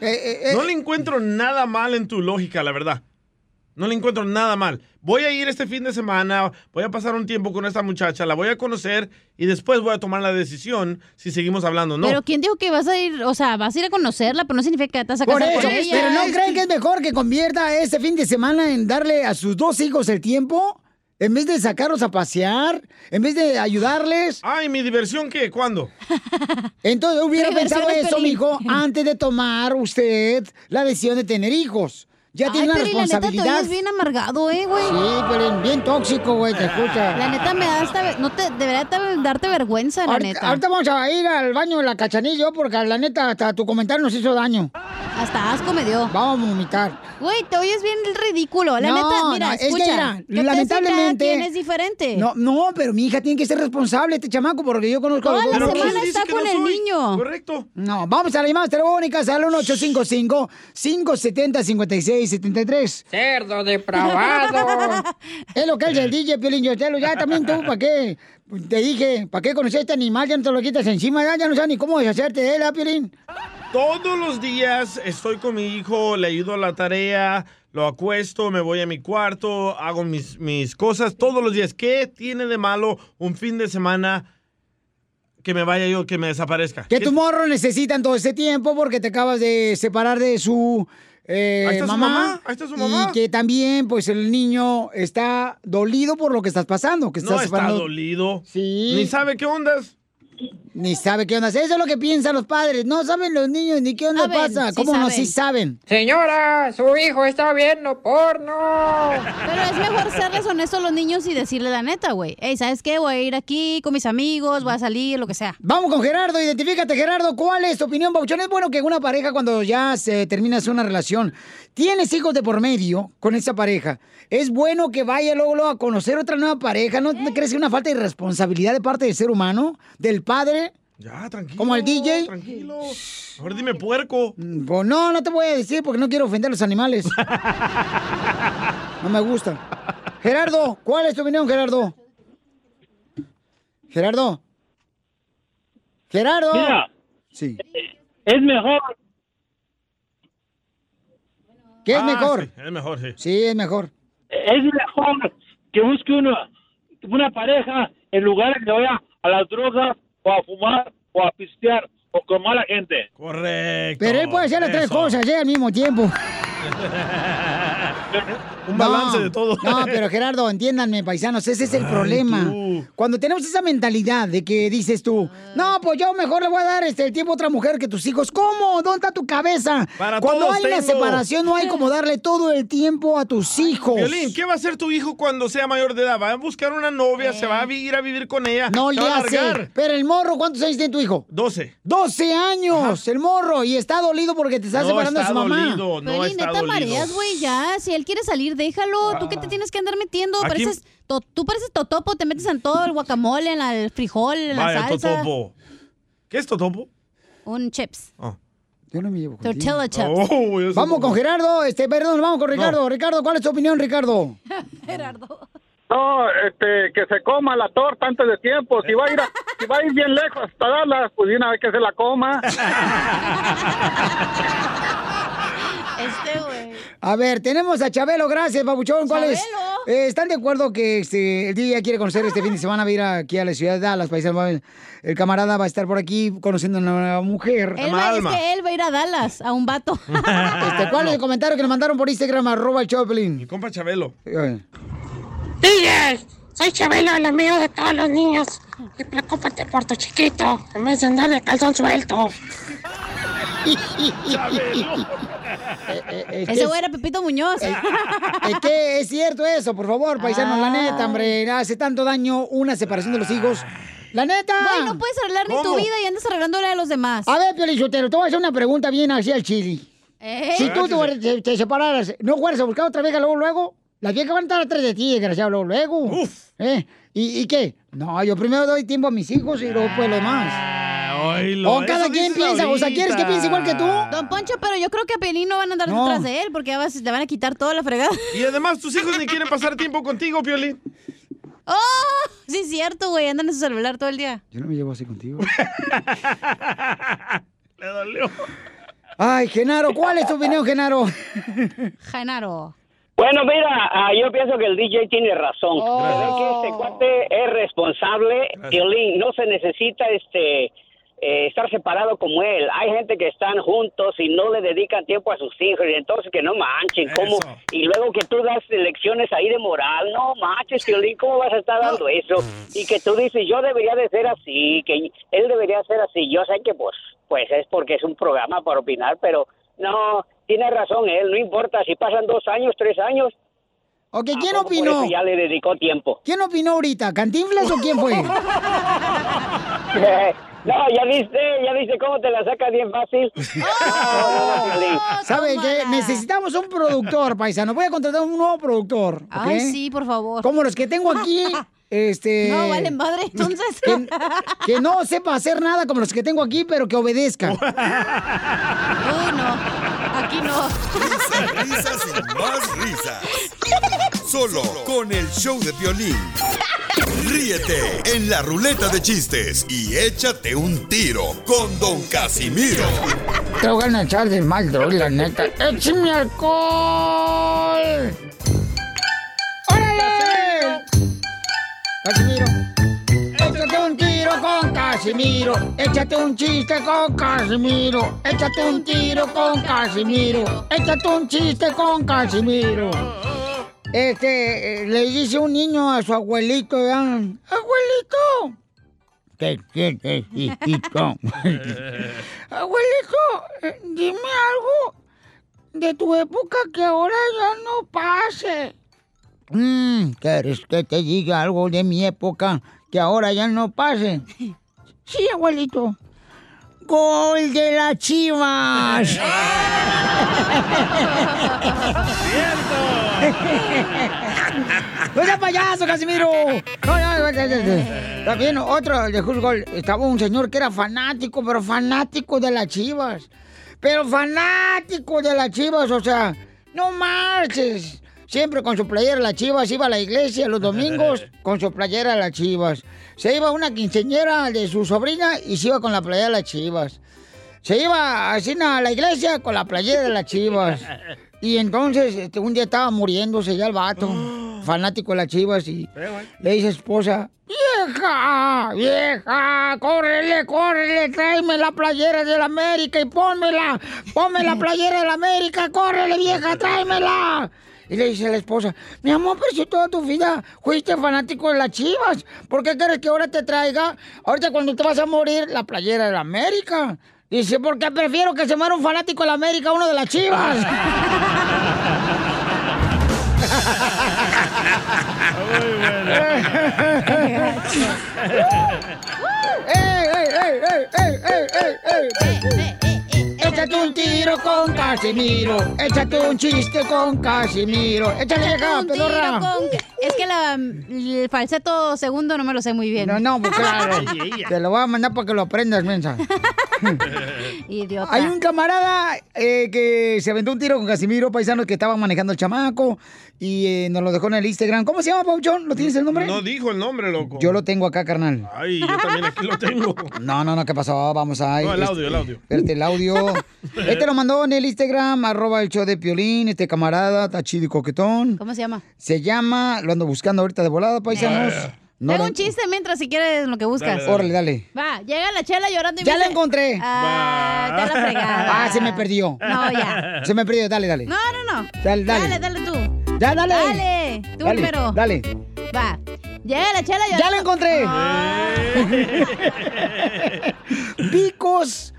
Eh, No le encuentro nada mal en tu lógica, la verdad. No le encuentro nada mal. Voy a ir este fin de semana, voy a pasar un tiempo con esta muchacha, la voy a conocer y después voy a tomar la decisión si seguimos hablando o no. Pero ¿quién dijo que vas a ir? O sea, vas a ir a conocerla, pero no significa que te vas a casar eso, con ella. pero ¿no creen que es mejor que convierta este fin de semana en darle a sus dos hijos el tiempo? En vez de sacarlos a pasear, en vez de ayudarles. Ay, ¿mi diversión qué? ¿Cuándo? Entonces hubiera ¿Qué pensado eso, feliz? mijo, antes de tomar usted la decisión de tener hijos. Ya Ay, tiene una pero y la neta, te responsabilidad. oyes bien amargado, eh, güey. Sí, pero bien tóxico, güey, te escucha. La neta me da hasta... No te... Debería te- darte vergüenza, la Ahorita, neta. ahorita vamos a ir al baño de la cachanilla porque la neta hasta tu comentario nos hizo daño. Hasta asco me dio. Vamos a vomitar. Güey, te oyes bien ridículo. La No, neta, mira, no, es que escucha. mira, que te lamentablemente- cada quien es diferente. No, no, pero mi hija tiene que ser responsable, este chamaco, porque yo conozco Toda a la los semana dos. está con el niño. Correcto. No, vamos a las llamadas telefónicas al 1855-570-5673. Cerdo depravado. Es lo que es el DJ Piolín Yotelo. Ya también tú, ¿para qué? Te dije, ¿para qué conocer a este animal? Ya no te lo quitas encima, ya, ya no sabes ni cómo deshacerte de él, ¿ah, Piolín? Todos los días estoy con mi hijo, le ayudo a la tarea, lo acuesto, me voy a mi cuarto, hago mis, mis cosas todos los días. ¿Qué tiene de malo un fin de semana que me vaya yo, que me desaparezca? Que ¿Qué- tu morro necesitan todo ese tiempo porque te acabas de separar de su eh, Ahí está su mamá. mamá, ahí está su mamá. Y que también, pues, el niño está dolido por lo que estás pasando. Que No estás está separando- dolido. Sí. Ni sabe qué ondas. Ni sabe qué onda. Eso es lo que piensan los padres. No saben los niños ni qué onda Saben, pasa. sí ¿Cómo no? Sí saben. Señora, su hijo está viendo porno. Pero es mejor serles honestos a los niños y decirle la neta, güey. Ey, ¿sabes qué? Voy a ir aquí con mis amigos, voy a salir, lo que sea. Vamos con Gerardo, identifícate Gerardo, ¿cuál es tu opinión, Pauchón? Es bueno que una pareja cuando ya se termina una relación, tienes hijos de por medio con esa pareja, es bueno que vaya luego, luego a conocer otra nueva pareja, ¿no crees que es una falta de responsabilidad de parte del ser humano, del padre? Ya, tranquilo. ¿Como el DJ? Tranquilo. Ahora dime puerco. Pues no, no te voy a decir porque no quiero ofender a los animales. No me gusta. Gerardo, ¿cuál es tu opinión, Gerardo? Gerardo. Gerardo. Mira, Sí. es mejor ¿Qué es Ah, mejor? sí, es mejor, sí. Sí, es mejor. es mejor que busque uno, una pareja en lugar de que vaya a las drogas o a fumar a pistear o con mala gente. Correcto. Pero él puede hacer las tres cosas ¿eh? al mismo tiempo. Un balance No, de todo. No, pero Gerardo, entiéndanme, paisanos, ese es el problema. Cuando tenemos esa mentalidad de que dices tú, no, pues yo mejor le voy a dar este, el tiempo a otra mujer que tus hijos. ¿Cómo? ¿Dónde está tu cabeza? Para Cuando hay una tengo. separación, no hay como darle todo el tiempo a tus hijos. Violín, ¿qué va a hacer tu hijo cuando sea mayor de edad? Va a buscar una novia, se va a ir a vivir con ella. No le va a hace. largar. Pero el morro, ¿cuántos años tiene tu hijo? 12. 12 años, el morro, y está dolido porque te está No separando de su mamá. dolido, no Piolín, está neta dolido. mareas, güey, ya. Si él quiere salir, déjalo. ¿Tú qué te tienes que andar metiendo? Aquí- Pareces, to- tú pareces totopo, te metes en todo, el guacamole, en la- el frijol, en la Vaya, salsa. Totopo. ¿Qué es Totopo? Un chips. Yo no me llevo contigo. Tortilla chips. Oh, Vamos con Gerardo, este, perdón, vamos con Ricardo. Ricardo, ¿cuál es tu opinión, Ricardo? Gerardo. No, este, que se coma la torta antes de tiempo. Si va a ir, a- si va a ir bien lejos hasta Dallas, pues una vez que se la coma. Este, güey. A ver, tenemos a Chabelo, gracias, Pabuchón. ¿Cuál es? Eh, ¿Están de acuerdo que este, el día quiere conocer este fin de semana? Va a ir aquí a la ciudad de Dallas, paisanos. Va- El camarada va a estar por aquí conociendo a una nueva mujer. Él va, es que él va a ir a Dallas, a un vato. Este, ¿Cuál es el comentario que nos mandaron por Instagram? Arroba el Choplin. Mi compa Chabelo. DJ, soy Chabelo, el amigo de todos los niños. Y preocúpate por tu chiquito, en vez de andar de calzón suelto. Ese güey era Pepito Muñoz. Es que es cierto eso, por favor, paisanos, la neta, hombre. Hace tanto daño una separación de los hijos. La neta. Güey, no puedes arreglar ni tu ¿Cómo? vida y andas arreglándole a los demás. A ver, Piolichotero, te voy a hacer una pregunta bien así al chili. Si tú te separaras, ¿no fueras a buscar otra vieja luego, luego? Las viejas van a estar atrás de ti, desgraciado, luego, luego. ¿Eh? ¿Y, y qué? No, yo primero doy tiempo a mis hijos y luego pues lo demás. Oílo, o cada eso quien piensa, o sea, ¿quieres que ahorita. piense igual que tú? Don Poncho, pero yo creo que a Pelín no van a andar No. detrás de él porque ya le van a quitar toda la fregada. Y además tus hijos ni quieren pasar tiempo contigo, Piolín. ¡Oh! Sí, es cierto, güey. Andan en su celular todo el día. Yo no me llevo así contigo. Le dolió. Ay, Genaro, ¿cuál es tu opinión, Genaro? Genaro. Bueno, mira, ah, yo pienso que el DJ tiene razón. Oh. Que este cuate es responsable. Piolín, no se necesita este eh, estar separado como él. Hay gente que están juntos y no le dedican tiempo a sus hijos y entonces que no manchen. ¿cómo? Y luego que tú das lecciones ahí de moral. No manches, Piolín, ¿cómo vas a estar dando eso? Y que tú dices, yo debería de ser así, que él debería ser así. Yo sé que pues, pues es porque es un programa para opinar, pero no, tiene razón él. No importa si pasan dos años, tres años. Ok, ¿quién ¿a poco por opinó? ya le dedicó tiempo. ¿Quién opinó ahorita? ¿Cantinflas o quién fue? no, ya viste, ya viste cómo te la saca bien fácil. No, no, no, Piolín. ¿Saben qué? Necesitamos un productor, paisano. Voy a contratar un nuevo productor. ¿ok? Ay, sí, por favor. Como los que tengo aquí. Este. No, vale madre, entonces. Que, que no sepa hacer nada como los que tengo aquí, pero que obedezca. Uy, no. Aquí no. Risas, risas y más risas. Solo con el show de violín. Ríete en la ruleta de chistes y échate un tiro con Don Casimiro. Te voy a echar de mal, droga, la neta. ¡Échame alcohol! ¡Órale! Casimiro. Échate un tiro con Casimiro. Échate un chiste con Casimiro. Échate un tiro con Casimiro. Échate un chiste con Casimiro. Este, eh, le dice un niño a su abuelito, abuelito. ¿Qué quieres, hijito? Abuelito, eh, dime algo de tu época que ahora ya no pase. Mm, ¿Quieres que te diga algo de mi época que ahora ya no pase? Sí, abuelito. ¡Gol de las chivas! ¡No seas payaso, Casimiro! No, no, no, no, no. También otro de fútbol. Estaba un señor que era fanático, pero fanático de las chivas. Pero fanático de las chivas, o sea, no marches. Siempre con su playera de las chivas, iba a la iglesia los domingos con su playera de las chivas. Se iba una quinceñera de su sobrina y se iba con la playera de las chivas. Se iba así a la iglesia con la playera de las chivas. Y entonces, este, un día estaba muriéndose ya el vato, fanático de las chivas, y le dice a su esposa, ¡Vieja! ¡Vieja! ¡Córrele, córrele! ¡Tráeme la playera de la América y pónmela! ¡Ponme la playera de la América! ¡Córrele, vieja! ¡Tráemela! Y le dice a la esposa, mi amor, pero si toda tu vida fuiste fanático de las chivas, ¿por qué quieres que ahora te traiga, ahorita cuando te vas a morir, la playera de la América? Dice, porque prefiero que se muera un fanático de la América a uno de las chivas. ¡Ey, ey, ey, ey, ey, ey, ey, ey! Échate un tiro con Casimiro. Échate un chiste con Casimiro. Échale acá, Un tiro pedorra. con- Es que la, el falseto segundo no me lo sé muy bien. No, no, pues claro. Te lo voy a mandar para que lo aprendas, mensa. Idiota. Hay un camarada eh, que se aventó un tiro con Casimiro, paisano, que estaba manejando el chamaco y eh, nos lo dejó en el Instagram. ¿Cómo se llama, Pauchón? ¿Lo tienes el nombre? No dijo el nombre, loco. Yo lo tengo acá, carnal. Ay, yo también aquí lo tengo. No, no, no, ¿qué pasó? Vamos a... No, el este, audio, el audio. Espérate, el audio. Este lo mandó en el Instagram, arroba el show de Piolín, este camarada, está chido y coquetón. ¿Cómo se llama? Se llama, lo ando buscando ahorita de volada, paisanos. No Tengo lo- un chiste mientras si quieres lo que buscas. Órale, dale. Va, llega la chela llorando y Ya me la dice- encontré. Ah, está la fregada. Ah, se me perdió. No, ya. Se me perdió, dale, dale. No, no, no. Dale, dale. Dale, dale tú. Ya, dale. Dale. Tú Dale, primero. Dale. Va. Llega la chela. ¡Ya la encontré! Vicos,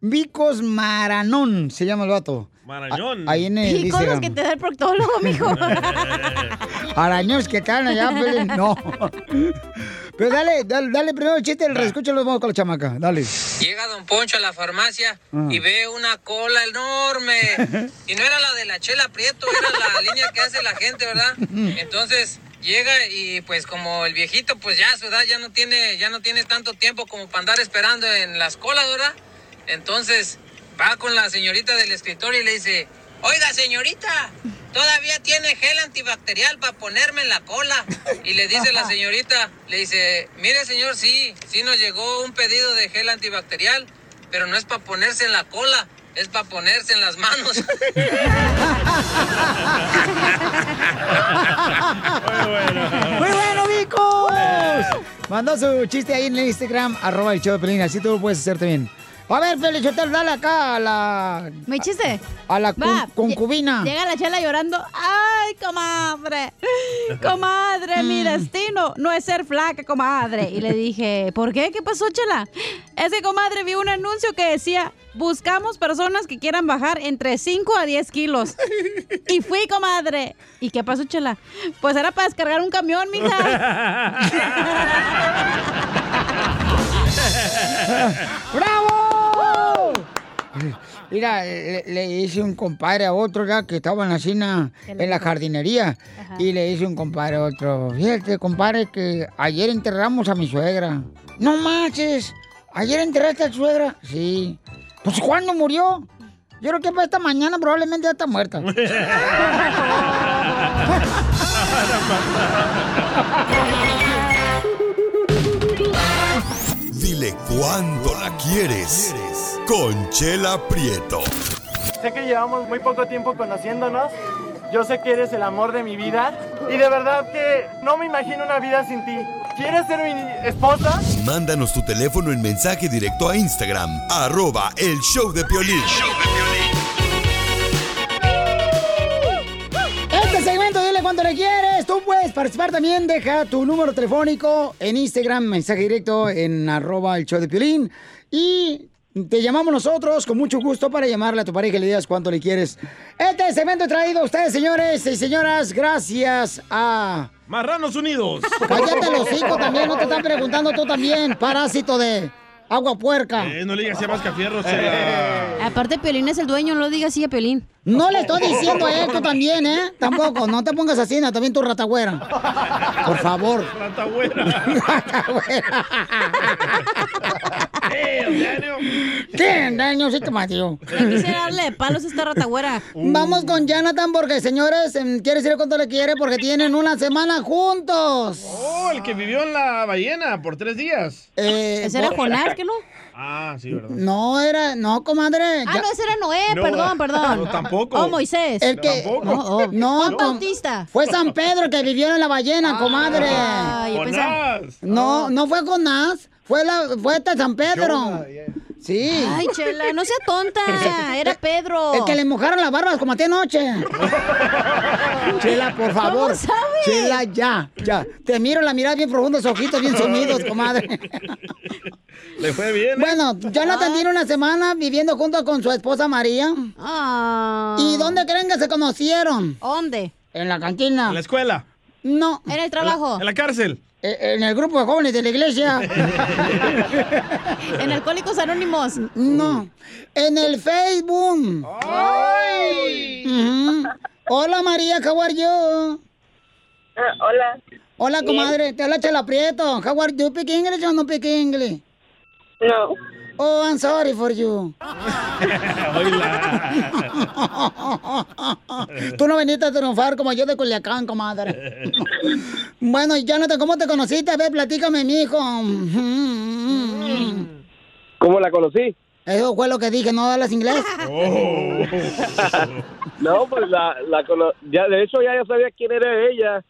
Vicos Maranón, se llama el vato. Marañón. A- ahí en el Y con los que te da el proctólogo, mijo. Araños que caen allá, Pelín. No. Pero dale, dale, dale primero el chiste, el reescucho vamos con la chamaca. Dale. Llega Don Poncho a la farmacia Ah. y ve una cola enorme. Y no era la de la chela Prieto, era la línea que hace la gente, ¿verdad? Entonces llega y pues como el viejito pues ya a su edad ya no tiene, ya no tiene tanto tiempo como para andar esperando en las colas, ¿verdad? Entonces va con la señorita del escritorio y le dice, oiga señorita, todavía tiene gel antibacterial para ponerme en la cola. Y le dice la señorita, le dice, mire señor, sí, sí nos llegó un pedido de gel antibacterial, pero no es para ponerse en la cola, es para ponerse en las manos. ¡Muy bueno, Vicos! Mandó su chiste ahí en el Instagram, arroba el show de Pelín, así tú lo puedes hacer también. A ver, Felichotel, dale acá a la... ¿Mi chiste? A la Va, con- concubina. Llega la chela llorando. ¡Ay, comadre! Comadre, mi destino no es ser flaca, comadre. Y le dije, ¿por qué? ¿Qué pasó, chela? Es que, comadre, vi un anuncio que decía, buscamos personas que quieran bajar entre 5 a 10 kilos. Y fui, comadre. ¿Y qué pasó, chela? Pues era para descargar un camión, mija. ¡Bravo! Mira, le, le hice un compadre a otro ya que estaba en la cena, en la jardinería. Y le hice un compadre a otro. Fíjate, compadre, que ayer enterramos a mi suegra. No manches. ¿Ayer enterraste a tu suegra? Sí. Pues ¿cuándo murió? Yo creo que para esta mañana probablemente ya está muerta. Dile cuándo la quieres. Conchela Prieto. Sé que llevamos muy poco tiempo conociéndonos. Yo sé que eres el amor de mi vida. Y de verdad que no me imagino una vida sin ti. ¿Quieres ser mi esposa? Mándanos tu teléfono en mensaje directo a Instagram, arroba el show de Piolín. Este segmento, dile cuánto le quieres. Tú puedes participar también. Deja tu número telefónico en Instagram, mensaje directo en arroba el show de Piolín. Y te llamamos nosotros con mucho gusto para llamarle a tu pareja y le digas cuánto le quieres. Este segmento es traído a ustedes, señores y señoras, gracias a... Marranos Unidos. Cállate los hijos también, no te están preguntando tú también, parásito de agua puerca. Eh, no le digas a Mascafierro, Chela. Aparte, Piolín es el dueño, no lo digas así a Piolín. No le estoy diciendo a él, tú también, ¿eh? Tampoco, no te pongas así, no, también tu ratagüera. Por favor. Ratagüera. Ratagüera. ¿Qué? Daño, sí te mató. Ya quisiera darle palos a esta ratagüera. Vamos con Jonathan porque, señores, em, quiere decir cuánto le quiere porque tienen una semana juntos. Oh, el que vivió en la ballena por tres días. Eh, Ese era Jonás, ¿que no? Ah, sí, ¿verdad? No, era, no, comadre. Ah, ya- no, ese era Noé, No, perdón, perdón. no, tampoco. Oh, Moisés. El que, Tampoco. No, oh. no, Juan Bautista. Fue San Pedro que vivió en la ballena, comadre. Ah, yo pensaba-. No, no fue con Nas, fue la, fue este San Pedro. Sí. Ay, Chela, no sea tonta. Era Pedro. El que le mojaron las barbas como a ti anoche. Chela, por favor. ¿Cómo sabe? Chela, ya, ya. Te miro la mirada bien profunda, esos ojitos bien sumidos, comadre. Le fue bien. ¿eh? Bueno, Jonathan tiene una semana viviendo junto con su esposa María. Ah. ¿Y dónde creen que se conocieron? ¿Dónde? En la cantina. En la escuela. No. En el trabajo. En la cárcel. Eh, En el grupo de jóvenes de la iglesia. En Alcohólicos Anónimos. No. En el Facebook. Ujú. Hola María, how are you? hola. Hola comadre, te habla Chela Prieto. How are you? English o no speak English? No. Oh, I'm sorry for you. Tú no viniste a triunfar como yo de Culiacán, comadre. bueno, y Jonathan, ¿cómo te conociste? A ver, platícame, mijo. ¿Cómo la conocí? Eso fue lo que dije, ¿no hablas inglés? No, pues la, la cono- ya de hecho ya, ya sabía quién era ella.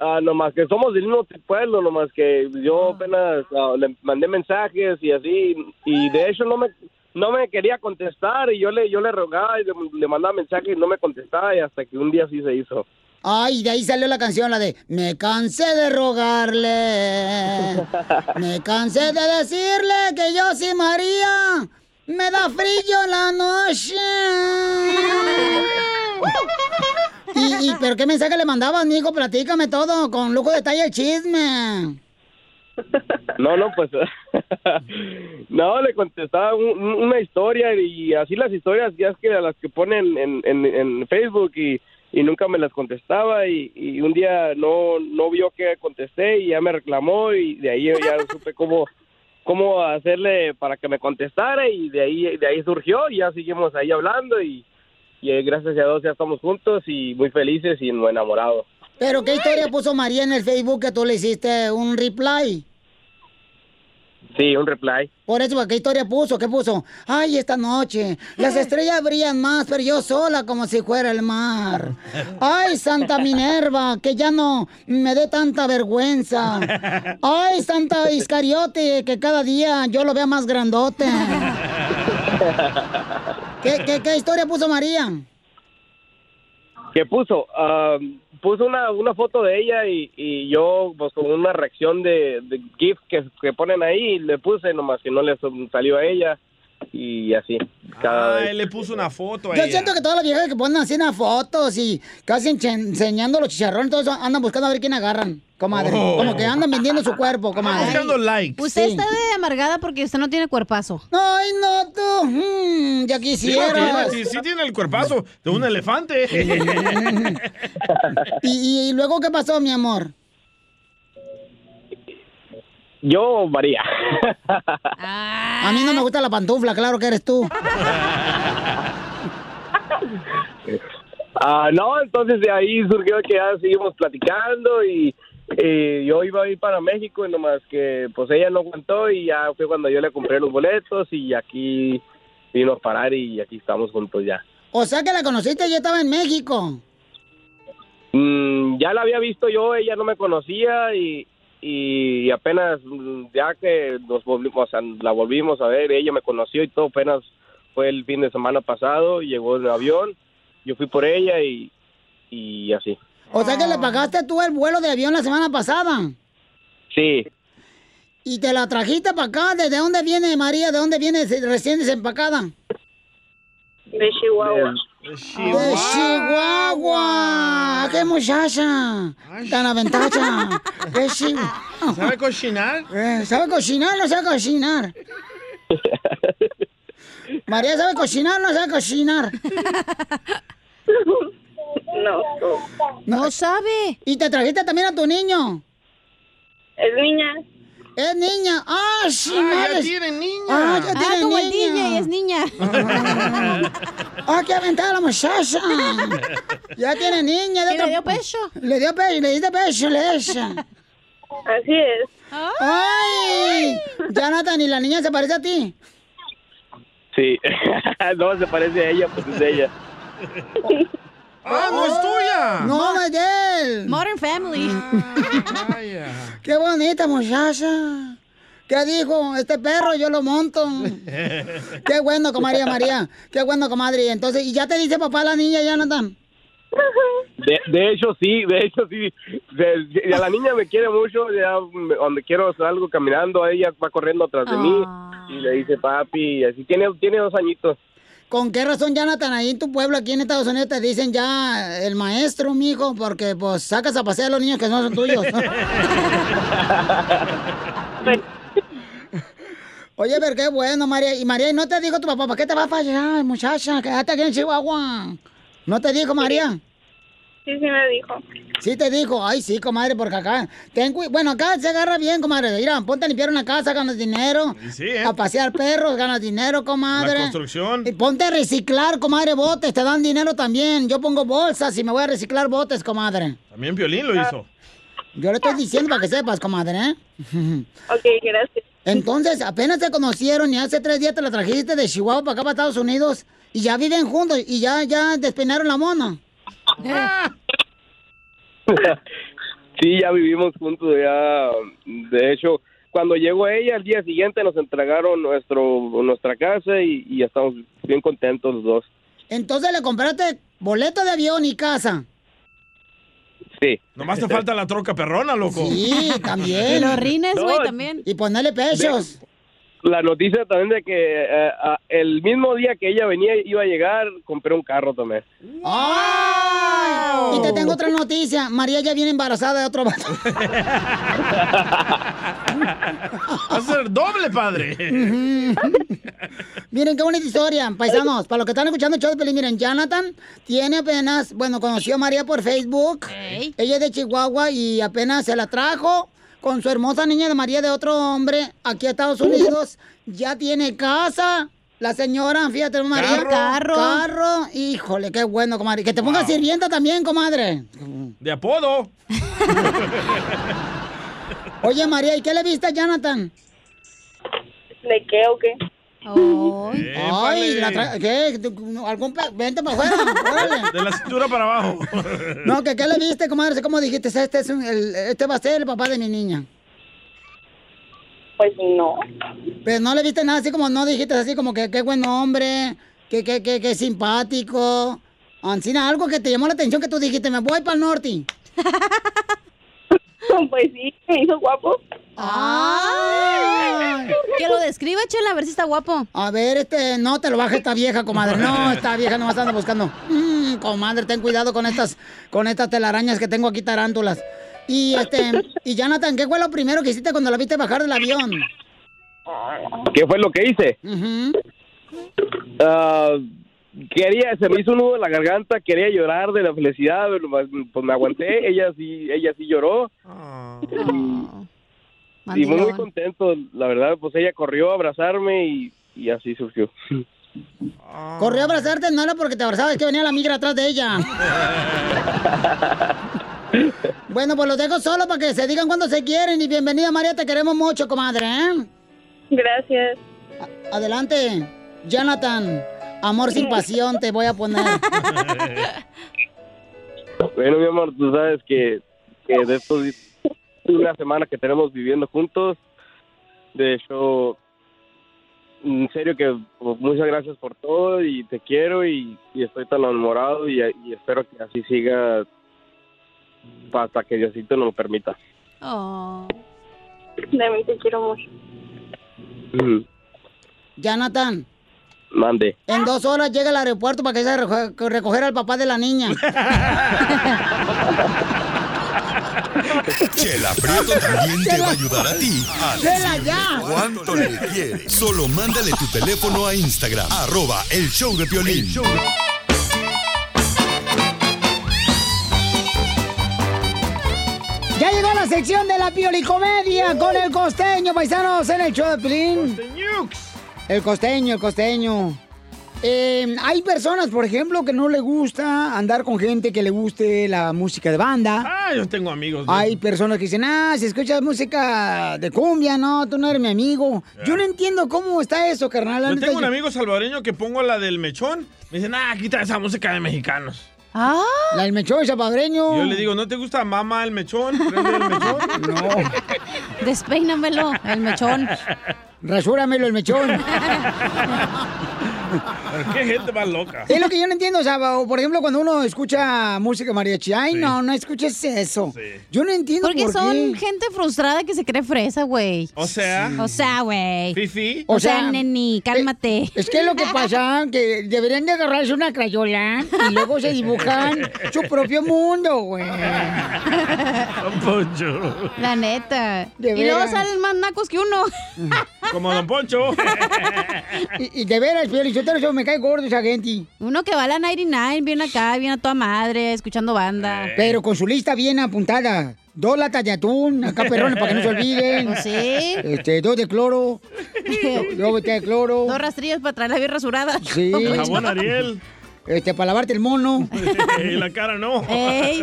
Ah, nomás que somos del mismo pueblo, nomás que yo apenas ah, le mandé mensajes y así y de hecho no me no me quería contestar y yo le yo le rogaba y le, le mandaba mensajes y no me contestaba y hasta que un día sí se hizo. Ay, de ahí salió la canción, la de Me cansé de rogarle. Me cansé de decirle que yo sí María. Me da frío la noche. ¿Y, y pero qué mensaje le mandabas, mijo? Platícame todo, con lujo de detalle el chisme. No, no, pues no, le contestaba un- un- una historia y así las historias ya es que a las que ponen en, en, en Facebook y, y nunca me las contestaba y, y un día no, no vio que contesté y ya me reclamó y de ahí yo ya supe cómo, cómo hacerle para que me contestara y de ahí, de ahí surgió y ya seguimos ahí hablando y, eh, gracias a Dios ya estamos juntos y muy felices y enamorados. Pero qué historia puso María en el Facebook que tú le hiciste un reply. Sí, un reply. Por eso, ¿qué historia puso? ¿Qué puso? Ay, esta noche, las estrellas brillan más, pero yo sola como si fuera el mar. Ay, Santa Minerva, que ya no me dé tanta vergüenza. Ay, Santa Iscariote, que cada día yo lo vea más grandote. ¿Qué, qué, qué historia puso María? que puso Ah, puso una, una foto de ella y, y yo pues con una reacción de, de GIF que, que ponen ahí le puse nomás que no le salió a ella y así cada Ah, vez. él le puso una foto a Yo ella. siento que todas las viejas que ponen así unas fotos y casi enseñando los chicharrones, todo eso, andan buscando a ver quién agarran, comadre. Oh. Como que andan vendiendo su cuerpo, comadre. Buscando likes. Usted Sí. está de amargada porque usted no tiene cuerpazo. Ay, no, tú. mm, ya Sí, quisieras. sí, sí tiene el cuerpazo de un elefante. ¿Y, y luego qué pasó, mi amor? Yo María A mí no me gusta la pantufla, claro que eres tú. Ah, no entonces de ahí surgió que ya seguimos platicando y yo iba a ir para México y nomás que pues ella no aguantó y ya fue cuando yo le compré los boletos y aquí vino a parar y aquí estamos juntos ya O sea que la conociste ya estaba en México. Mm, ya la había visto yo, ella no me conocía y, y apenas ya que nos volvimos, o sea, la volvimos a ver, ella me conoció y todo, apenas fue el fin de semana pasado, llegó en el avión, yo fui por ella y, y así. O sea que le pagaste tú el vuelo de avión la semana pasada. Sí, Y te la trajiste para acá. ¿De dónde viene María? ¿De dónde viene recién desempacada? De Chihuahua. De Chihuahua. ¡Qué muchacha! Tan aventacha. ¡Qué Chihuahua! ¿Sabe cocinar? Eh, ¿Sabe cocinar o no sabe cocinar? María sabe cocinar o no sabe cocinar. No. No sabe. ¿Y te trajiste también a tu niño? Es niña. Es niña. ¡Ah, sí, Ah, ya madres! tiene niña. ¡Ah, ya Ah, tiene como el niña! DJ, es niña. ¡Ah, qué aventada la muchacha! Ya tiene niña. de ¿Y le dio pecho? Le dio pecho, le diste pecho, le esa. Así es. ¡Ay! Jonathan, ¿y la niña se parece a ti? Sí. no, se parece a ella, pues es ella. ¡Ah, no es tuya! No, no es de él. Modern Family. ¡Qué bonita muchacha! ¿Qué dijo? Este perro yo lo monto. Qué bueno, comadre María. Qué bueno, comadre. Entonces, ¿y ya te dice papá la niña, Jonathan? De, de hecho, sí, de hecho, sí. De- de- a la niña me quiere mucho. Ya, me- donde quiero hacer algo caminando, ella va corriendo atrás de mí y le dice papi. y Así tiene, tiene dos añitos. ¿Con qué razón, Jonathan, ahí en tu pueblo, aquí en Estados Unidos, te dicen ya el maestro, mijo? Porque, pues, sacas a pasear a los niños que no son tuyos. Oye, pero qué bueno, María. Y María, ¿y no te dijo tu papá, ¿para qué te vas para allá, muchacha? Quédate aquí en Chihuahua. ¿No te dijo, María? Sí, sí me dijo. Sí te dijo, ay sí, comadre, porque acá, ten cui- bueno, acá se agarra bien, comadre. Mira, ponte a limpiar una casa, ganas dinero. Sí, ¿eh? A pasear perros, ganas dinero, comadre. La construcción. Y ponte a reciclar, comadre, botes, te dan dinero también. Yo pongo bolsas y me voy a reciclar botes, comadre. También Piolín lo hizo. Yo le estoy diciendo para que sepas, comadre, ¿eh? Ok, gracias. Entonces, apenas se conocieron y hace tres días te la trajiste de Chihuahua para acá, para Estados Unidos. Y ya viven juntos y ya, ya despeinaron la mona. sí, ya vivimos juntos, ya. De hecho, cuando llegó ella, al día siguiente nos entregaron nuestro nuestra casa y, y estamos bien contentos los dos. Entonces le compraste boleto de avión y casa. Sí. Nomás te falta la troca perrona, loco. Sí, también. Y los rines, güey, No, también. Y ponerle pechos. La noticia también de que eh, el mismo día que ella venía iba a llegar, compré un carro también. ¡Ay! Y te tengo otra noticia. María ya viene embarazada de otro vato. Va a ser doble, padre. miren qué bonita historia, paisanos. Para los que están escuchando el show de Pelín, miren, Jonathan tiene apenas, bueno, conoció a María por Facebook. Ella es de Chihuahua y apenas se la trajo con su hermosa niña de María de otro hombre aquí a Estados Unidos. Ya tiene casa. La señora, fíjate, María. Carro. Carro. Híjole, qué bueno, comadre. Que te ponga sirvienta también, comadre. De apodo. Oye, María, ¿y qué le viste a Jonathan? ¿De qué o qué? Ay, la tra- ¿qué? ¿Tú- ¿Algún pe- Vente para afuera, órale. De la cintura para abajo. No, que qué le viste, comadre, ¿cómo dijiste? Este, es un- el- este va a ser el papá de mi niña. Pues no. Pero no le viste nada así como, no dijiste así como que qué buen hombre, que, que, que, que simpático. Ancina, algo que te llamó la atención que tú dijiste, me voy para el norte. Pues sí, me hizo guapo. Ay. Que lo describa, Chela, a ver si está guapo. A ver, este, no te lo baje esta vieja, comadre. No, esta vieja nomás anda buscando. Mm, comadre, ten cuidado con estas, con estas telarañas que tengo aquí tarántulas. Y este, y Jonathan, ¿qué fue lo primero que hiciste cuando la viste bajar del avión? ¿Qué fue lo que hice? Ah, quería, se me hizo un nudo en la garganta, quería llorar de la felicidad, pero, pues me aguanté, ella sí, ella sí lloró. Y muy, muy contento, la verdad, pues ella corrió a abrazarme y, y así surgió. Corrió a abrazarte, no era porque te abrazaba, es que venía la migra atrás de ella. bueno, pues los dejo solo para que se digan cuando se quieren. Y bienvenida, María, te queremos mucho, comadre, ¿eh? Gracias. Adelante, Jonathan. Amor sin pasión te voy a poner. Bueno, mi amor, tú sabes que, que de estos una semana que tenemos viviendo juntos, de hecho, en serio que pues, muchas gracias por todo y te quiero y, y estoy tan enamorado y, y espero que así siga hasta que Diosito nos lo permita. Oh. También te quiero mucho. Mm, Jonathan, Mande. en dos horas llega al aeropuerto para que se reco- recoger al papá de la niña. Chela Prieto también te va a ayudar a ti a Chela, ya. cuánto le quieres. Solo mándale tu teléfono a Instagram, arroba el show de Piolín. Ya llegó la sección de la piolicomedia con el costeño, paisanos, en el show de Pilín. El costeño, el costeño. Eh, hay personas, por ejemplo, que no le gusta andar con gente que le guste la música de banda. Ah, yo tengo amigos. Hay personas que dicen, ah, si escuchas música de cumbia, no, tú no eres mi amigo. Yo no entiendo cómo está eso, carnal. Yo tengo un amigo salvadoreño que pongo la del mechón. Me dicen, ah, quita esa música de mexicanos. Ah, la del mechón salvadoreño. Yo le digo, ¿no te gusta mamá el mechón? ¿Prende el mechón? No. Despeínamelo, el mechón. Rasúramelo el mechón. Pero qué gente más loca. Es lo que yo no entiendo, o sea, o, por ejemplo, cuando uno escucha música mariachi, ay, no, no escuches eso. Yo no entiendo Porque por son qué. gente frustrada que se cree fresa, güey. O sea. O sea, güey. Fifi. O, sea, neni, cálmate. Es que lo que pasa que deberían de agarrarse una crayola y luego se dibujan su propio mundo, güey. Don Poncho. La neta. De y luego salen más nacos que uno. Como Don Poncho. Y, y de veras, Piolichotero, eso me cae gordo esa gente. Uno que va a la 99, viene acá, viene a toda madre, escuchando banda. Pero con su lista bien apuntada. Dos latas de atún, acá perrones para que no se olviden. Sí. Este, dos de cloro. Dos botellas de cloro. Dos rastrillas para traerla bien rasurada. Sí. Jabón Ariel. Este, para lavarte el mono. y la cara no. Ey.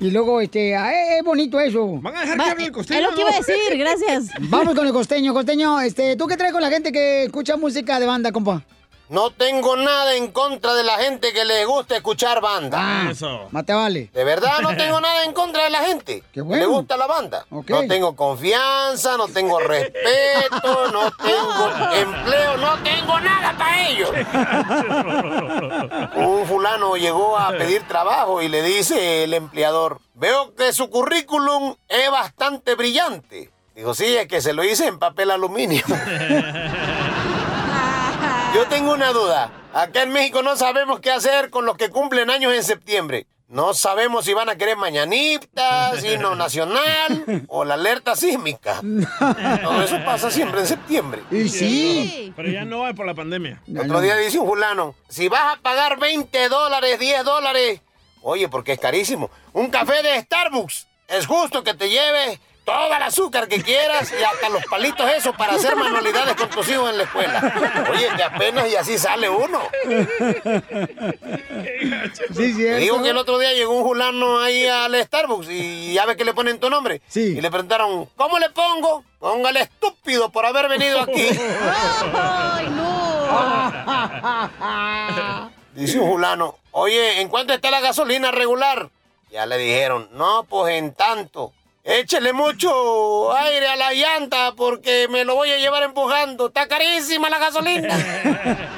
Y luego, este, ah, eh, es bonito eso. ¿Van a dejar Va- que hable el costeño? es lo que iba a decir, gracias. Vamos con el costeño, costeño. Este, ¿tú qué traes con la gente que escucha música de banda, compa? No tengo nada en contra de la gente que le gusta escuchar banda. Ah, Eso. Más te vale. De verdad no tengo nada en contra de la gente Qué que bueno. le gusta la banda. No tengo confianza, no tengo respeto, no tengo empleo, no tengo nada para ellos. Un fulano llegó a pedir trabajo y le dice el empleador, veo que su currículum es bastante brillante. Dijo, sí, es que se lo hice en papel aluminio. Yo tengo una duda. Acá en México no sabemos qué hacer con los que cumplen años en septiembre. No sabemos si van a querer mañanitas, himno nacional o la alerta sísmica. Todo eso pasa siempre en septiembre. Y sí. Pero ya no es por la pandemia. Otro día dice un fulano, si vas a pagar 20 dólares, 10 dólares, oye, porque es carísimo, un café de Starbucks, es justo que te lleves todo el azúcar que quieras y hasta los palitos esos para hacer manualidades con tus hijos en la escuela. Oye, que apenas y así sale uno. Sí, cierto. digo que el otro día llegó un fulano ahí al Starbucks y ya ve que le ponen tu nombre. Sí. Y le preguntaron, ¿cómo le pongo? Póngale estúpido por haber venido aquí. ¡Ay, no! Dice un fulano, oye, ¿en cuánto está la gasolina regular? Ya le dijeron, no, pues en tanto. Échele mucho aire a la llanta porque me lo voy a llevar empujando. Está carísima la gasolina.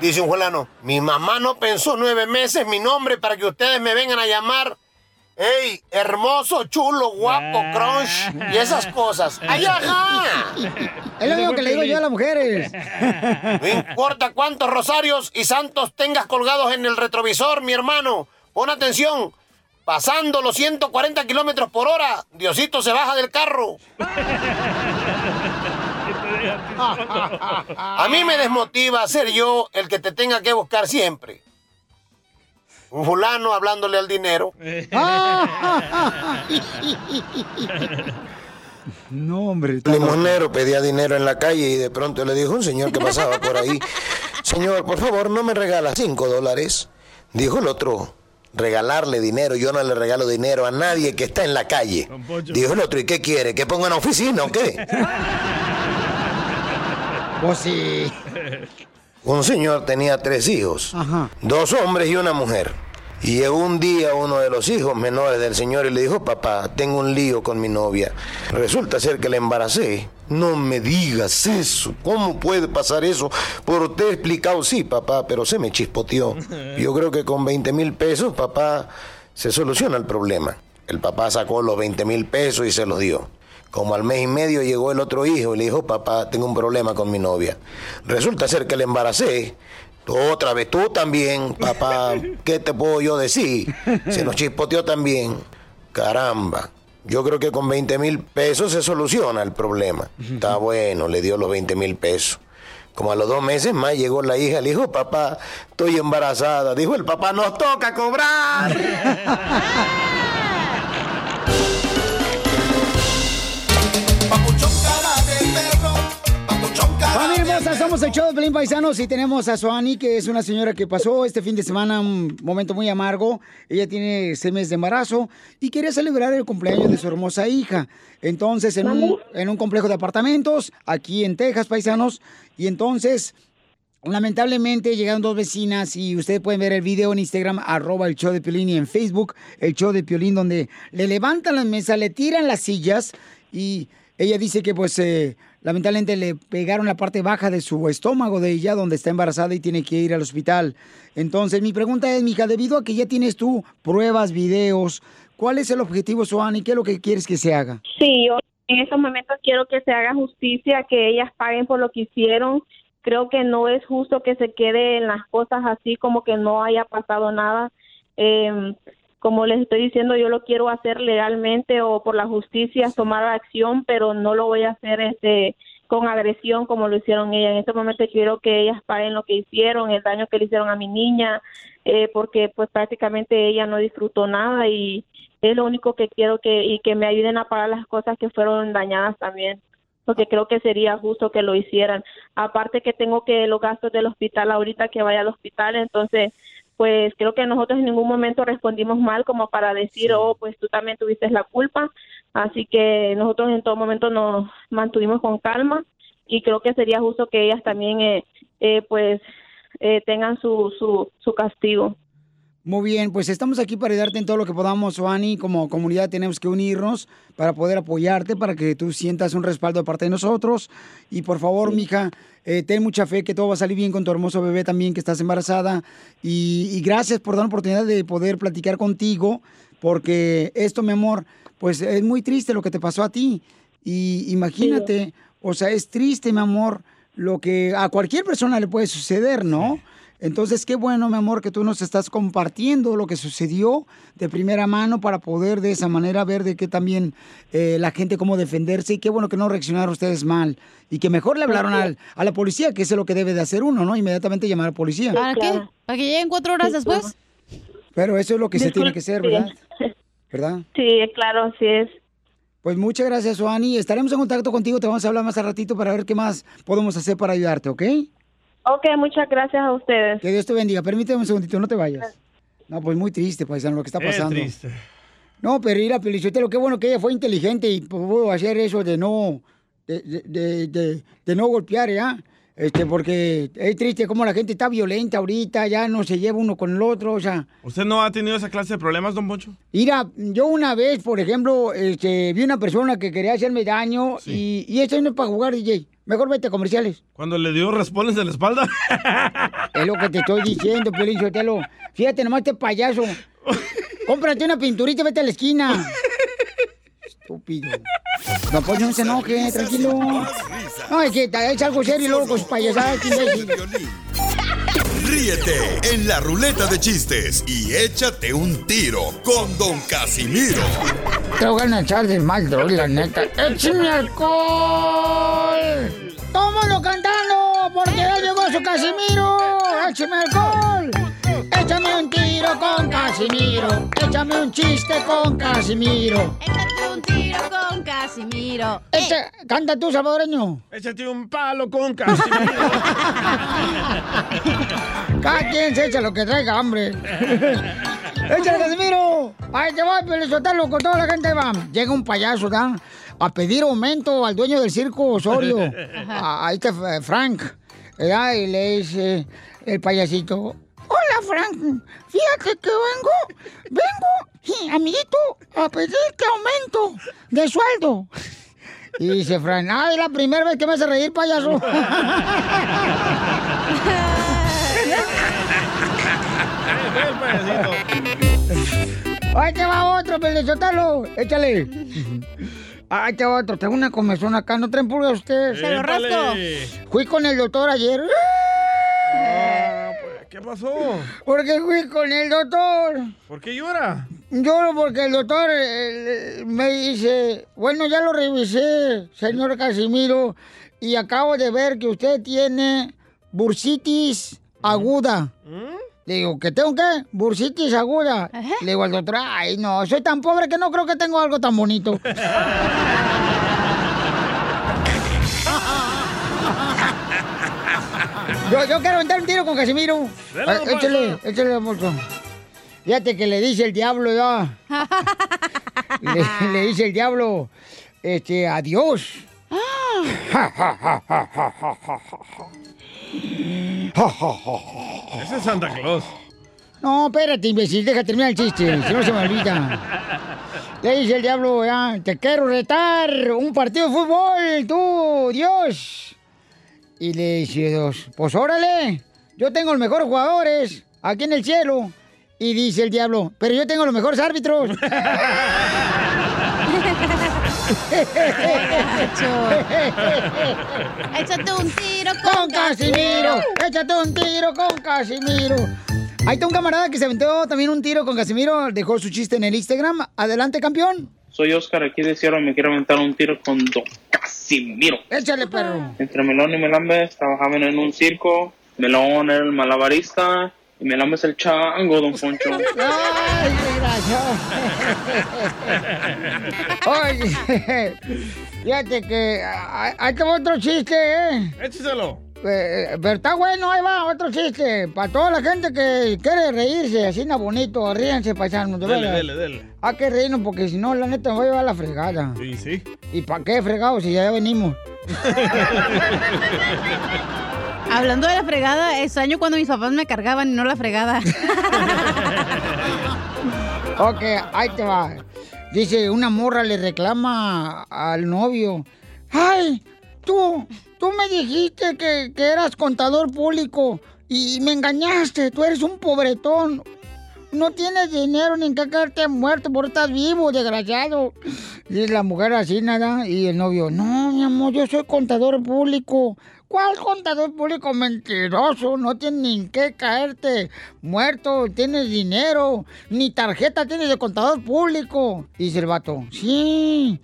Dice un fulano, mi mamá no pensó nueve meses mi nombre para que ustedes me vengan a llamar. ¡Ey, hermoso, chulo, guapo, crunch! Y esas cosas. ¡Ay, ajá! Es lo mismo que le digo yo a las mujeres. No importa cuántos rosarios y santos tengas colgados en el retrovisor, mi hermano. Pon atención. Pasando los 140 kilómetros por hora, Diosito se baja del carro. A mí me desmotiva ser yo el que te tenga que buscar siempre. Un fulano hablándole al dinero. No, hombre. El limonero pedía dinero en la calle y de pronto le dijo un señor que pasaba por ahí, señor, por favor, ¿no me regala cinco dólares? Dijo el otro, regalarle dinero, yo no le regalo dinero a nadie que está en la calle. Dijo el otro, ¿y qué quiere? ¿Que ponga una oficina o qué? Pues sí. Un señor tenía tres hijos, Ajá. dos hombres y una mujer. Y llegó un día uno de los hijos menores del señor y le dijo, papá, tengo un lío con mi novia. Resulta ser que la embaracé. No me digas eso. ¿Cómo puede pasar eso? Por te he explicado, sí, papá, pero se me chispoteó. Yo creo que con 20 mil pesos, papá, se soluciona el problema. El papá sacó los 20 mil pesos y se los dio. Como al mes y medio llegó el otro hijo y le dijo, papá, tengo un problema con mi novia. Resulta ser que le embaracé. Otra vez tú también, papá, ¿qué te puedo yo decir? Se nos chispoteó también. Caramba. Yo creo que con 20 mil pesos se soluciona el problema. Está bueno, le dio los 20 mil pesos. Como a los dos meses más llegó la hija, le dijo, papá, estoy embarazada. Dijo el papá, nos toca cobrar. hermosa, somos el show de Pelín Paisanos y tenemos a Suani, que es una señora que pasó este fin de semana un momento muy amargo. Ella tiene seis meses de embarazo y quería celebrar el cumpleaños de su hermosa hija. Entonces, en un, en un complejo de apartamentos, aquí en Texas, paisanos, y entonces... Lamentablemente llegaron dos vecinas y ustedes pueden ver el video en Instagram, arroba el show de Piolín y en Facebook, el show de Piolín, donde le levantan las mesas, le tiran las sillas y ella dice que pues eh, lamentablemente le pegaron la parte baja de su estómago de ella, donde está embarazada y tiene que ir al hospital. Entonces, mi pregunta es, mija, debido a que ya tienes tú pruebas, videos, ¿cuál es el objetivo, Suani? ¿Qué es lo que quieres que se haga? Sí, yo en estos momentos quiero que se haga justicia, que ellas paguen por lo que hicieron. Creo que no es justo que se quede en las cosas así como que no haya pasado nada. Eh, como les estoy diciendo, yo lo quiero hacer legalmente o por la justicia, tomar acción, pero no lo voy a hacer este con agresión como lo hicieron ella. En este momento quiero que ellas paguen lo que hicieron, el daño que le hicieron a mi niña, eh, porque pues prácticamente ella no disfrutó nada y es lo único que quiero que y que me ayuden a pagar las cosas que fueron dañadas también porque creo que sería justo que lo hicieran. Aparte que tengo que los gastos del hospital ahorita que vaya al hospital, entonces pues creo que nosotros en ningún momento respondimos mal como para decir, oh, pues tú también tuviste la culpa. Así que nosotros en todo momento nos mantuvimos con calma y creo que sería justo que ellas también, eh, eh, pues, eh, tengan su, su, su castigo. Muy bien, pues estamos aquí para ayudarte en todo lo que podamos, Suani. Como comunidad tenemos que unirnos para poder apoyarte, para que tú sientas un respaldo de parte de nosotros. Y por favor, mija, eh, ten mucha fe que todo va a salir bien con tu hermoso bebé también, que estás embarazada. Y, y gracias por dar la oportunidad de poder platicar contigo, porque esto, mi amor, pues es muy triste lo que te pasó a ti. Y imagínate, o sea, es triste, mi amor, lo que a cualquier persona le puede suceder, ¿no? Entonces, qué bueno, mi amor, que tú nos estás compartiendo lo que sucedió de primera mano para poder de esa manera ver de qué también eh, la gente cómo defenderse y qué bueno que no reaccionaron ustedes mal y que mejor le hablaron al- a la policía, que eso es lo que debe de hacer uno, ¿no? Inmediatamente llamar a la policía. ¿Para qué? ¿Para que lleguen cuatro horas después? Pero eso es lo que se tiene que hacer, ¿verdad? Sí. ¿Verdad? Sí, claro, así es. Pues muchas gracias, Suani. Estaremos en contacto contigo, te vamos a hablar más al ratito para ver qué más podemos hacer para ayudarte, ¿ok? Ok, muchas gracias a ustedes. Que Dios te bendiga. Permíteme un segundito, no te vayas. No, pues muy triste, paisano, lo que está Es pasando. triste. No, pero ir a Pelichotelo, qué bueno que ella fue inteligente y pudo hacer eso de no, de, de- de- de- de no golpear, ¿ya? Este, porque es triste como la gente está violenta ahorita, ya no se lleva uno con el otro, o sea. ¿Usted no ha tenido esa clase de problemas, don Poncho? Mira, yo una vez, por ejemplo, este, vi una persona que quería hacerme daño y, y esto no es para jugar, DJ. Mejor vete a comerciales. Cuando le dio raspones en la espalda. Es lo que te estoy diciendo, Piolín Sotelo. Fíjate nomás este payaso. Cómprate una pinturita y vete a la esquina. Estúpido. No, pues no se enoje, tranquilo. No, es que es algo serio y luego con sus payasadas. Ríete en la ruleta de chistes y échate un tiro con Don Casimiro. Te voy a echar de mal, droga, la neta. ¡Échame alcohol! ¡Tómalo cantando! Porque ya llegó su Casimiro. ¡Échame alcohol! Échame un tiro con Casimiro. Échame un chiste con Casimiro. Échate un tiro con Casimiro. Echa- canta tú, salvadoreño. Échate un palo con Casimiro. Cada quien se echa lo que traiga, hombre. ¡Échale, Casimiro! ¡Ahí te va, Pelizotelo, con toda la gente va! Llega un payaso, ¿da? A pedir aumento al dueño del circo Osorio. A- Ahí está eh, Frank. ¿verdad? Y le dice el payasito... Hola, Frank. Fíjate que vengo, vengo, amiguito, a pedirte aumento de sueldo. Y dice Frank, ay, es la primera vez que me hace reír, payaso. Ahí te va otro, Pelizotelo. Échale. Ahí te va otro. Tengo una comezón acá. ¿No traen pulga ustedes? Se lo rasco. Fui con el doctor ayer. ¿Qué pasó? Porque fui con el doctor. ¿Por qué llora? Lloro porque el doctor eh, me dice, bueno, ya lo revisé, señor Casimiro, y acabo de ver que usted tiene bursitis aguda. Le digo, ¿que tengo qué? Bursitis aguda. Le digo al doctor, ay, no, soy tan pobre que no creo que tengo algo tan bonito. Yo, yo quiero aventar un tiro con Casimiro. Ah, échale, échale, amorzo. Fíjate que le dice el diablo ya. le, le dice el diablo, este, adiós. Ja, ja, ja, ja, ja, ja, ja, ja. Ja, ja, ja, ja. Ese es Santa Claus. No, espérate, imbécil, deja terminar el chiste, si no se me olvida. Le dice el diablo, ya, te quiero retar un partido de fútbol, tú, Dios. Y le dice Dios, pues órale, yo tengo los mejores jugadores aquí en el cielo. Y dice el diablo, pero yo tengo los mejores árbitros. Échate un tiro con Casimiro. Échate un tiro con Casimiro. Ahí está un camarada que se aventó también un tiro con Casimiro. Dejó su chiste en el Instagram. Adelante, campeón. Soy Oscar aquí de Sierra, me quiero aventar un tiro con Don Casimiro. Échale, perro. Entre Melón y Melambes trabajaban en un circo. Melón era el malabarista y Melambes el chango, Don Poncho. Ay, desgraciado. Oye, fíjate que ah, ahí tengo otro chiste, ¿eh? Écheselo. Eh, pero está bueno, ahí va, otro chiste. Para toda la gente que quiere reírse, así na bonito, ríense, paisanos. de Dele, veras. dele, dele. Hay que reírnos porque si no, la neta, me voy a llevar la fregada. Sí, sí. ¿Y para qué fregado si ya venimos? Hablando de la fregada, extraño cuando mis papás me cargaban y no la fregada. Ok, ahí te va. Dice, una morra le reclama al novio. ¡Ay! Tú, tú me dijiste que, que eras contador público y me engañaste. Tú eres un pobretón. No tienes dinero ni en qué caerte muerto, por estás vivo, desgraciado. Y la mujer así, nada. Y el novio, no, mi amor, yo soy contador público. ¿Cuál contador público mentiroso? No tienes ni en qué caerte muerto, tienes dinero, ni tarjeta tienes de contador público. Dice el vato, sí,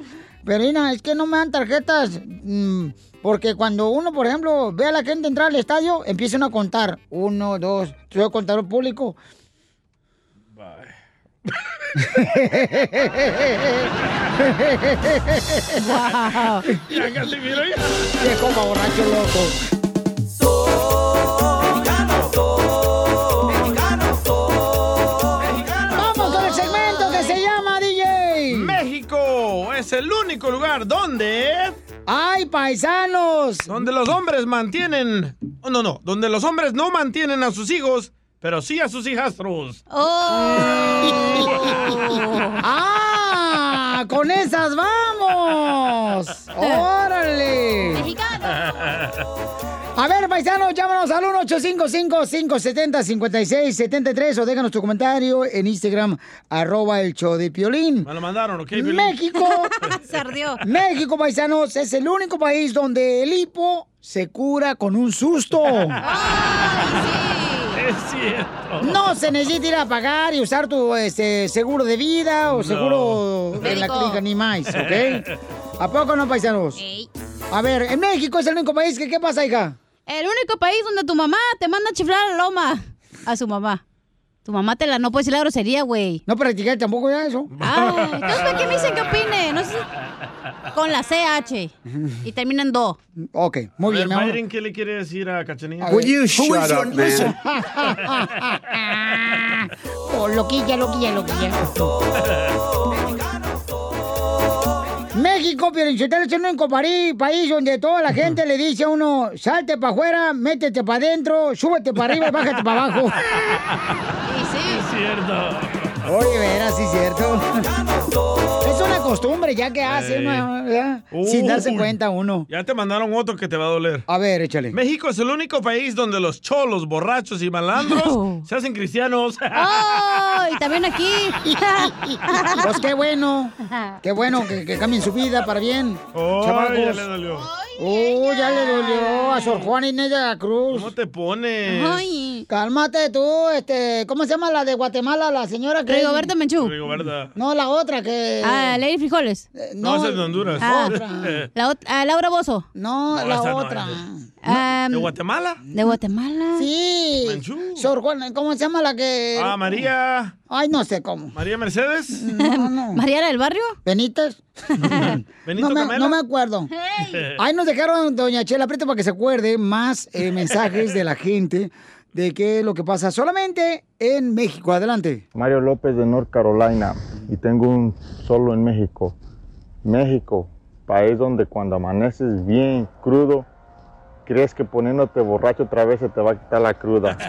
pero Ina, es que no me dan tarjetas. mm, porque cuando uno, por ejemplo, ve a la gente entrar al estadio, empiezan a contar. Uno, dos, soy contador público. Wow. Ya Casimiro. Viejo pa' borracho loco. Único lugar donde... ¡Ay, paisanos! Donde los hombres mantienen... Oh, no, no. Donde los hombres no mantienen a sus hijos, pero sí a sus hijastros. ¡Ah! ¡Con esas vamos! ¡Órale! A ver, paisanos, llámanos al 1-855-570-5673 o déjanos tu comentario en Instagram, arroba el show de Piolín. Me lo mandaron, ¿ok? Piolín? México, Se ardió. México, paisanos, es el único país donde el hipo se cura con un susto. Es cierto. No se necesita ir a pagar y usar tu este, seguro de vida o seguro en la clínica ni más, ¿ok? ¿A poco no, paisanos? A ver, en México es el único país que, ¿qué pasa, hija? El único país donde tu mamá te manda a chiflar a la loma. A su mamá. Tu mamá te la no puede decir la grosería, güey. ¿No practicar tampoco ya eso? Ay, entonces, ¿para qué me dicen que opine? No sé. Con la CH. Y termina en do. Ok, muy A bien, ver, mi amor. Byron, ¿qué le quiere decir a Cachanilla? Will you shut up, man? Oh, loquilla, loquilla, loquilla. México, pero es único pari- país donde toda la gente le dice a uno, salte para afuera, métete para adentro, súbete para arriba y bájate para abajo. Es cierto. Oye, verás, sí es cierto. Costumbre ya que hace sin darse cuenta uno. Ya te mandaron otro que te va a doler. A ver, échale. México es el único país donde los cholos, borrachos y malandros se hacen cristianos. ¡Oh! Y también aquí. Pues qué bueno. Qué bueno que, que cambien su vida para bien. Oh, chamacos. ya le dolió. Oh, ya le dolió a Sor Juana Inés de la Cruz. ¿Cómo te pones? Ay. Cálmate tú, este, ¿cómo se llama la de Guatemala, la señora que... Rigoberta Menchú. Rigoberta. No, la otra que... Ah, Lady Frijoles. No, esa es de Honduras. Ah. otra. La ot- ah, Laura Bozo. No, No, la esa no otra. ¿De Guatemala? ¿De Guatemala? Sí. Sor Juana, ¿cómo se llama la que...? Ah, María. Ay, no sé cómo. ¿María Mercedes? No, no. ¿María del barrio? ¿Benítez? ¿Benito no, me, Camela? no me acuerdo. Ahí nos dejaron, doña Chela Prieto, para que se acuerde más eh, mensajes de la gente de qué es lo que pasa solamente en México. Adelante. Mario López de North Carolina y tengo un solo en México. México, país donde cuando amaneces bien crudo, crees que poniéndote borracho otra vez se te va a quitar la cruda.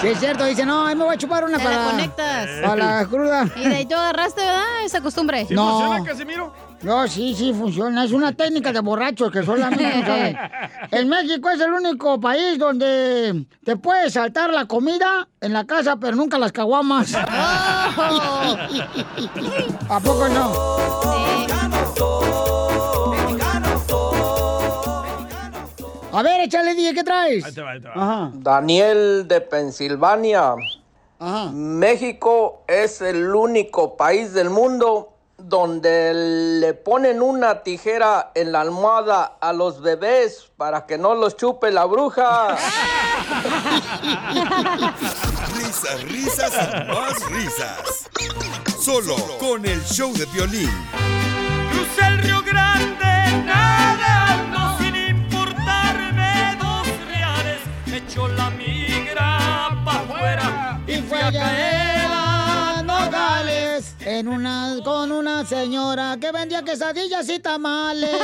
Sí, es cierto. Dice, no, ahí me voy a chupar una Te para, la conectas. para la cruda. Y de ahí tú agarraste, ¿verdad? Esa costumbre. no. No, sí, sí funciona. Es una técnica de borrachos que solamente saben. En México es el único país donde te puedes saltar la comida en la casa, pero nunca las caguamas. ¿A poco no? A ver, échale, DJ, ¿qué traes? Ajá. Daniel de Pensilvania. México es el único país del mundo donde le ponen una tijera en la almohada a los bebés para que no los chupe la bruja. Risas, risas y más risas. Solo con el show de violín. Crucé el Río Grande nadando sin importarme dos reales. Me echó la en una, con una señora que vendía quesadillas y tamales.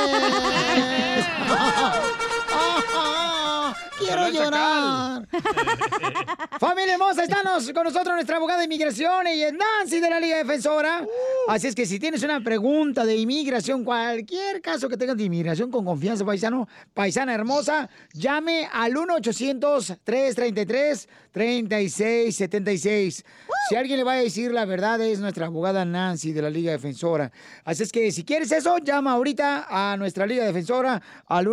Quiero llorar. Familia hermosa, estamos con nosotros nuestra abogada de inmigración y es Nancy de la Liga Defensora. Así es que si tienes una pregunta de inmigración, cualquier caso que tengas de inmigración con confianza, paisano, paisana hermosa, llame al 1-800-333-3676. Si alguien le va a decir la verdad, es nuestra abogada Nancy de la Liga Defensora. Así es que si quieres eso, llama ahorita a nuestra Liga Defensora al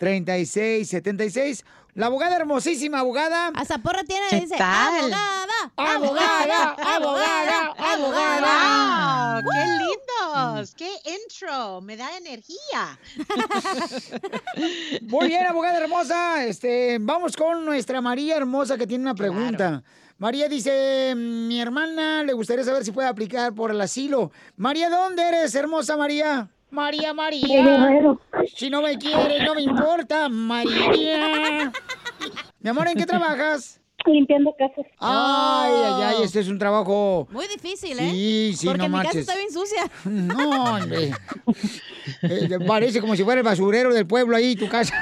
1-800-333-3676. La abogada hermosísima, abogada. Hasta porra tiene, ¿Qué dice, tal? abogada, Abogada, abogada, abogada. ¡Wow! ¡Qué lindos! ¡Qué intro! Me da energía. Muy bien, abogada hermosa. Este, vamos con nuestra María hermosa que tiene una pregunta. María dice, mi hermana le gustaría saber si puede aplicar por el asilo. María, ¿dónde eres, hermosa María? María, María. Si no me quieres, no me importa, María. Mi amor, ¿en qué trabajas? Limpiando casas. Ay, ay, ay, este es un trabajo... Muy difícil, ¿eh? Sí, sí, Porque no mi casa marches. está bien sucia. No, hombre. Eh, parece como si fuera el basurero del pueblo ahí, tu casa.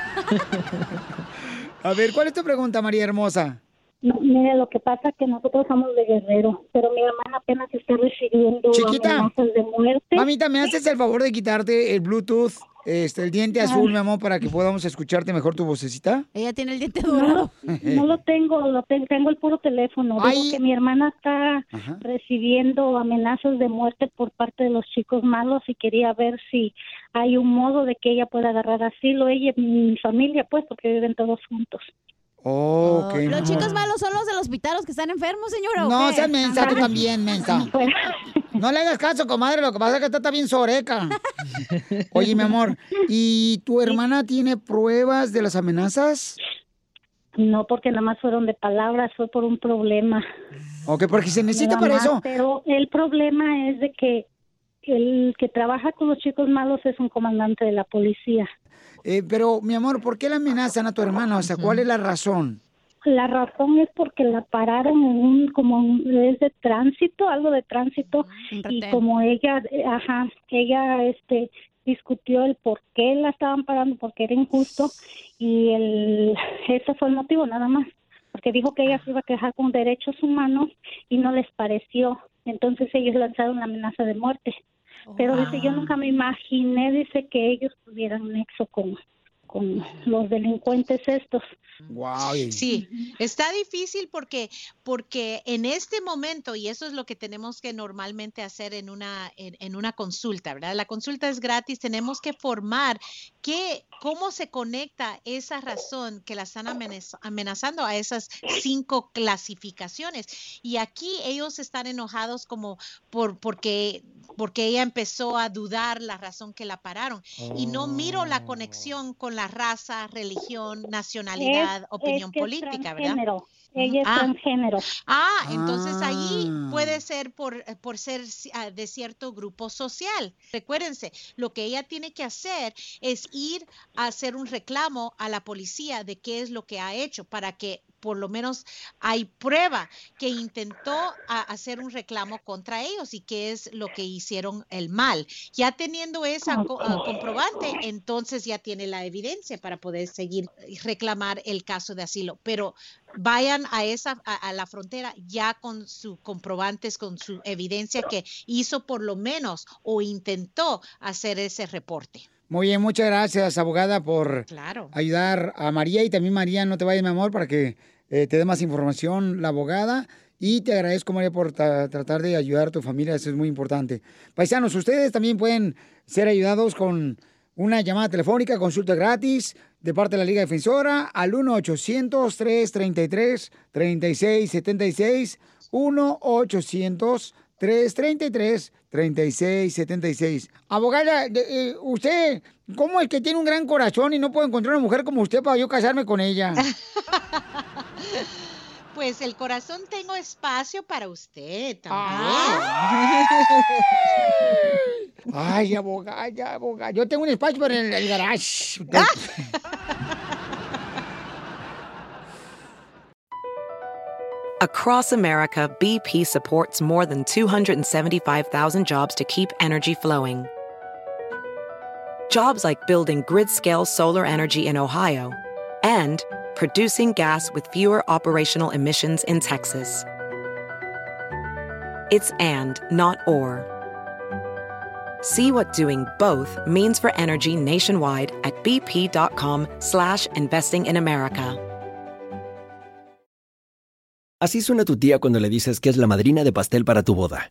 A ver, ¿cuál es tu pregunta, María Hermosa? No, mire, lo que pasa es que nosotros somos de Guerrero, pero mi hermana apenas está recibiendo Chiquita. amenazas de muerte. Mamita, ¿me haces el favor de quitarte el Bluetooth, este, el diente azul, mi amor, para que podamos escucharte mejor tu vocecita? Ella tiene el diente No, no lo tengo, lo ten- tengo el puro teléfono. Digo Ay. que mi hermana está Ajá. recibiendo amenazas de muerte por parte de los chicos malos y quería ver si hay un modo de que ella pueda agarrar asilo, ella y mi familia, pues, porque viven todos juntos. Oh, Los chicos malos son los de los que están enfermos, señora. ¿o No, qué? seas mensa, tú también, mensa. No le hagas caso, comadre, lo que pasa es que esta está bien soreca. Oye, mi amor, ¿y tu hermana tiene pruebas de las amenazas? No, porque nada más fueron de palabras, fue por un problema. Ok, porque se necesita para más, eso. Pero el problema es de que el que trabaja con los chicos malos es un comandante de la policía. Eh, pero, mi amor, ¿por qué la amenazan a tu hermana? O sea, ¿cuál es la razón? La razón es porque la pararon en un, como un- es de tránsito, algo de tránsito, y como ella, eh, ajá, ella, este, discutió el por qué la estaban parando, porque era injusto, y el, ese fue el motivo nada más, porque dijo que ella se iba a quejar con derechos humanos y no les pareció, entonces ellos lanzaron la amenaza de muerte. Pero dice, yo nunca me imaginé, dice, que ellos tuvieran nexo con, con los delincuentes estos. Wow. Sí, está difícil porque, porque en este momento, y eso es lo que tenemos que normalmente hacer en una, en, en una consulta, ¿verdad? La consulta es gratis, tenemos que formar qué, cómo se conecta esa razón que la están amenaz- amenazando a esas cinco clasificaciones. Y aquí ellos están enojados como por, porque, porque ella empezó a dudar la razón que la pararon. Y no miro la conexión con la raza, religión, nacionalidad, Es- opinión es que política, ¿verdad? Ella es Ah. transgénero. Ah, entonces ahí Ah. puede ser por, por ser ah, de cierto grupo social. Recuérdense, lo que ella tiene que hacer es ir a hacer un reclamo a la policía de qué es lo que ha hecho para que por lo menos hay prueba que intentó a- hacer un reclamo contra ellos y qué es lo que hicieron el mal. Ya teniendo esa co- comprobante, entonces ya tiene la evidencia para poder seguir y reclamar el caso de asilo. Pero vayan a esa a, a la frontera ya con sus comprobantes, con su evidencia que hizo por lo menos o intentó hacer ese reporte. Muy bien, muchas gracias, abogada, por Claro. ayudar a María y también María, no te vayas, mi amor, para que eh, te dé más información la abogada. Y te agradezco, María, por tra- tratar de ayudar a tu familia, eso es muy importante. Paisanos, ustedes también pueden ser ayudados con una llamada telefónica, consulta gratis de parte de la Liga Defensora al 1-800-333-3676, 1-800-333-3676. Abogada, eh, usted, ¿cómo es que tiene un gran corazón y no puedo encontrar una mujer como usted para yo casarme con ella? Pues el corazón tengo espacio para usted Ah. también. Ay, abogada, ya, abogada. Yo tengo un espacio para el, el garage. Across America, BP supports more than 275,000 jobs to keep energy flowing. Jobs like building grid scale solar energy in Ohio and producing gas with fewer operational emissions in Texas. It's and, not or. See what doing both means for energy nationwide at bp.com slash investing in America. Así suena tu tía cuando le dices que es la madrina de pastel para tu boda.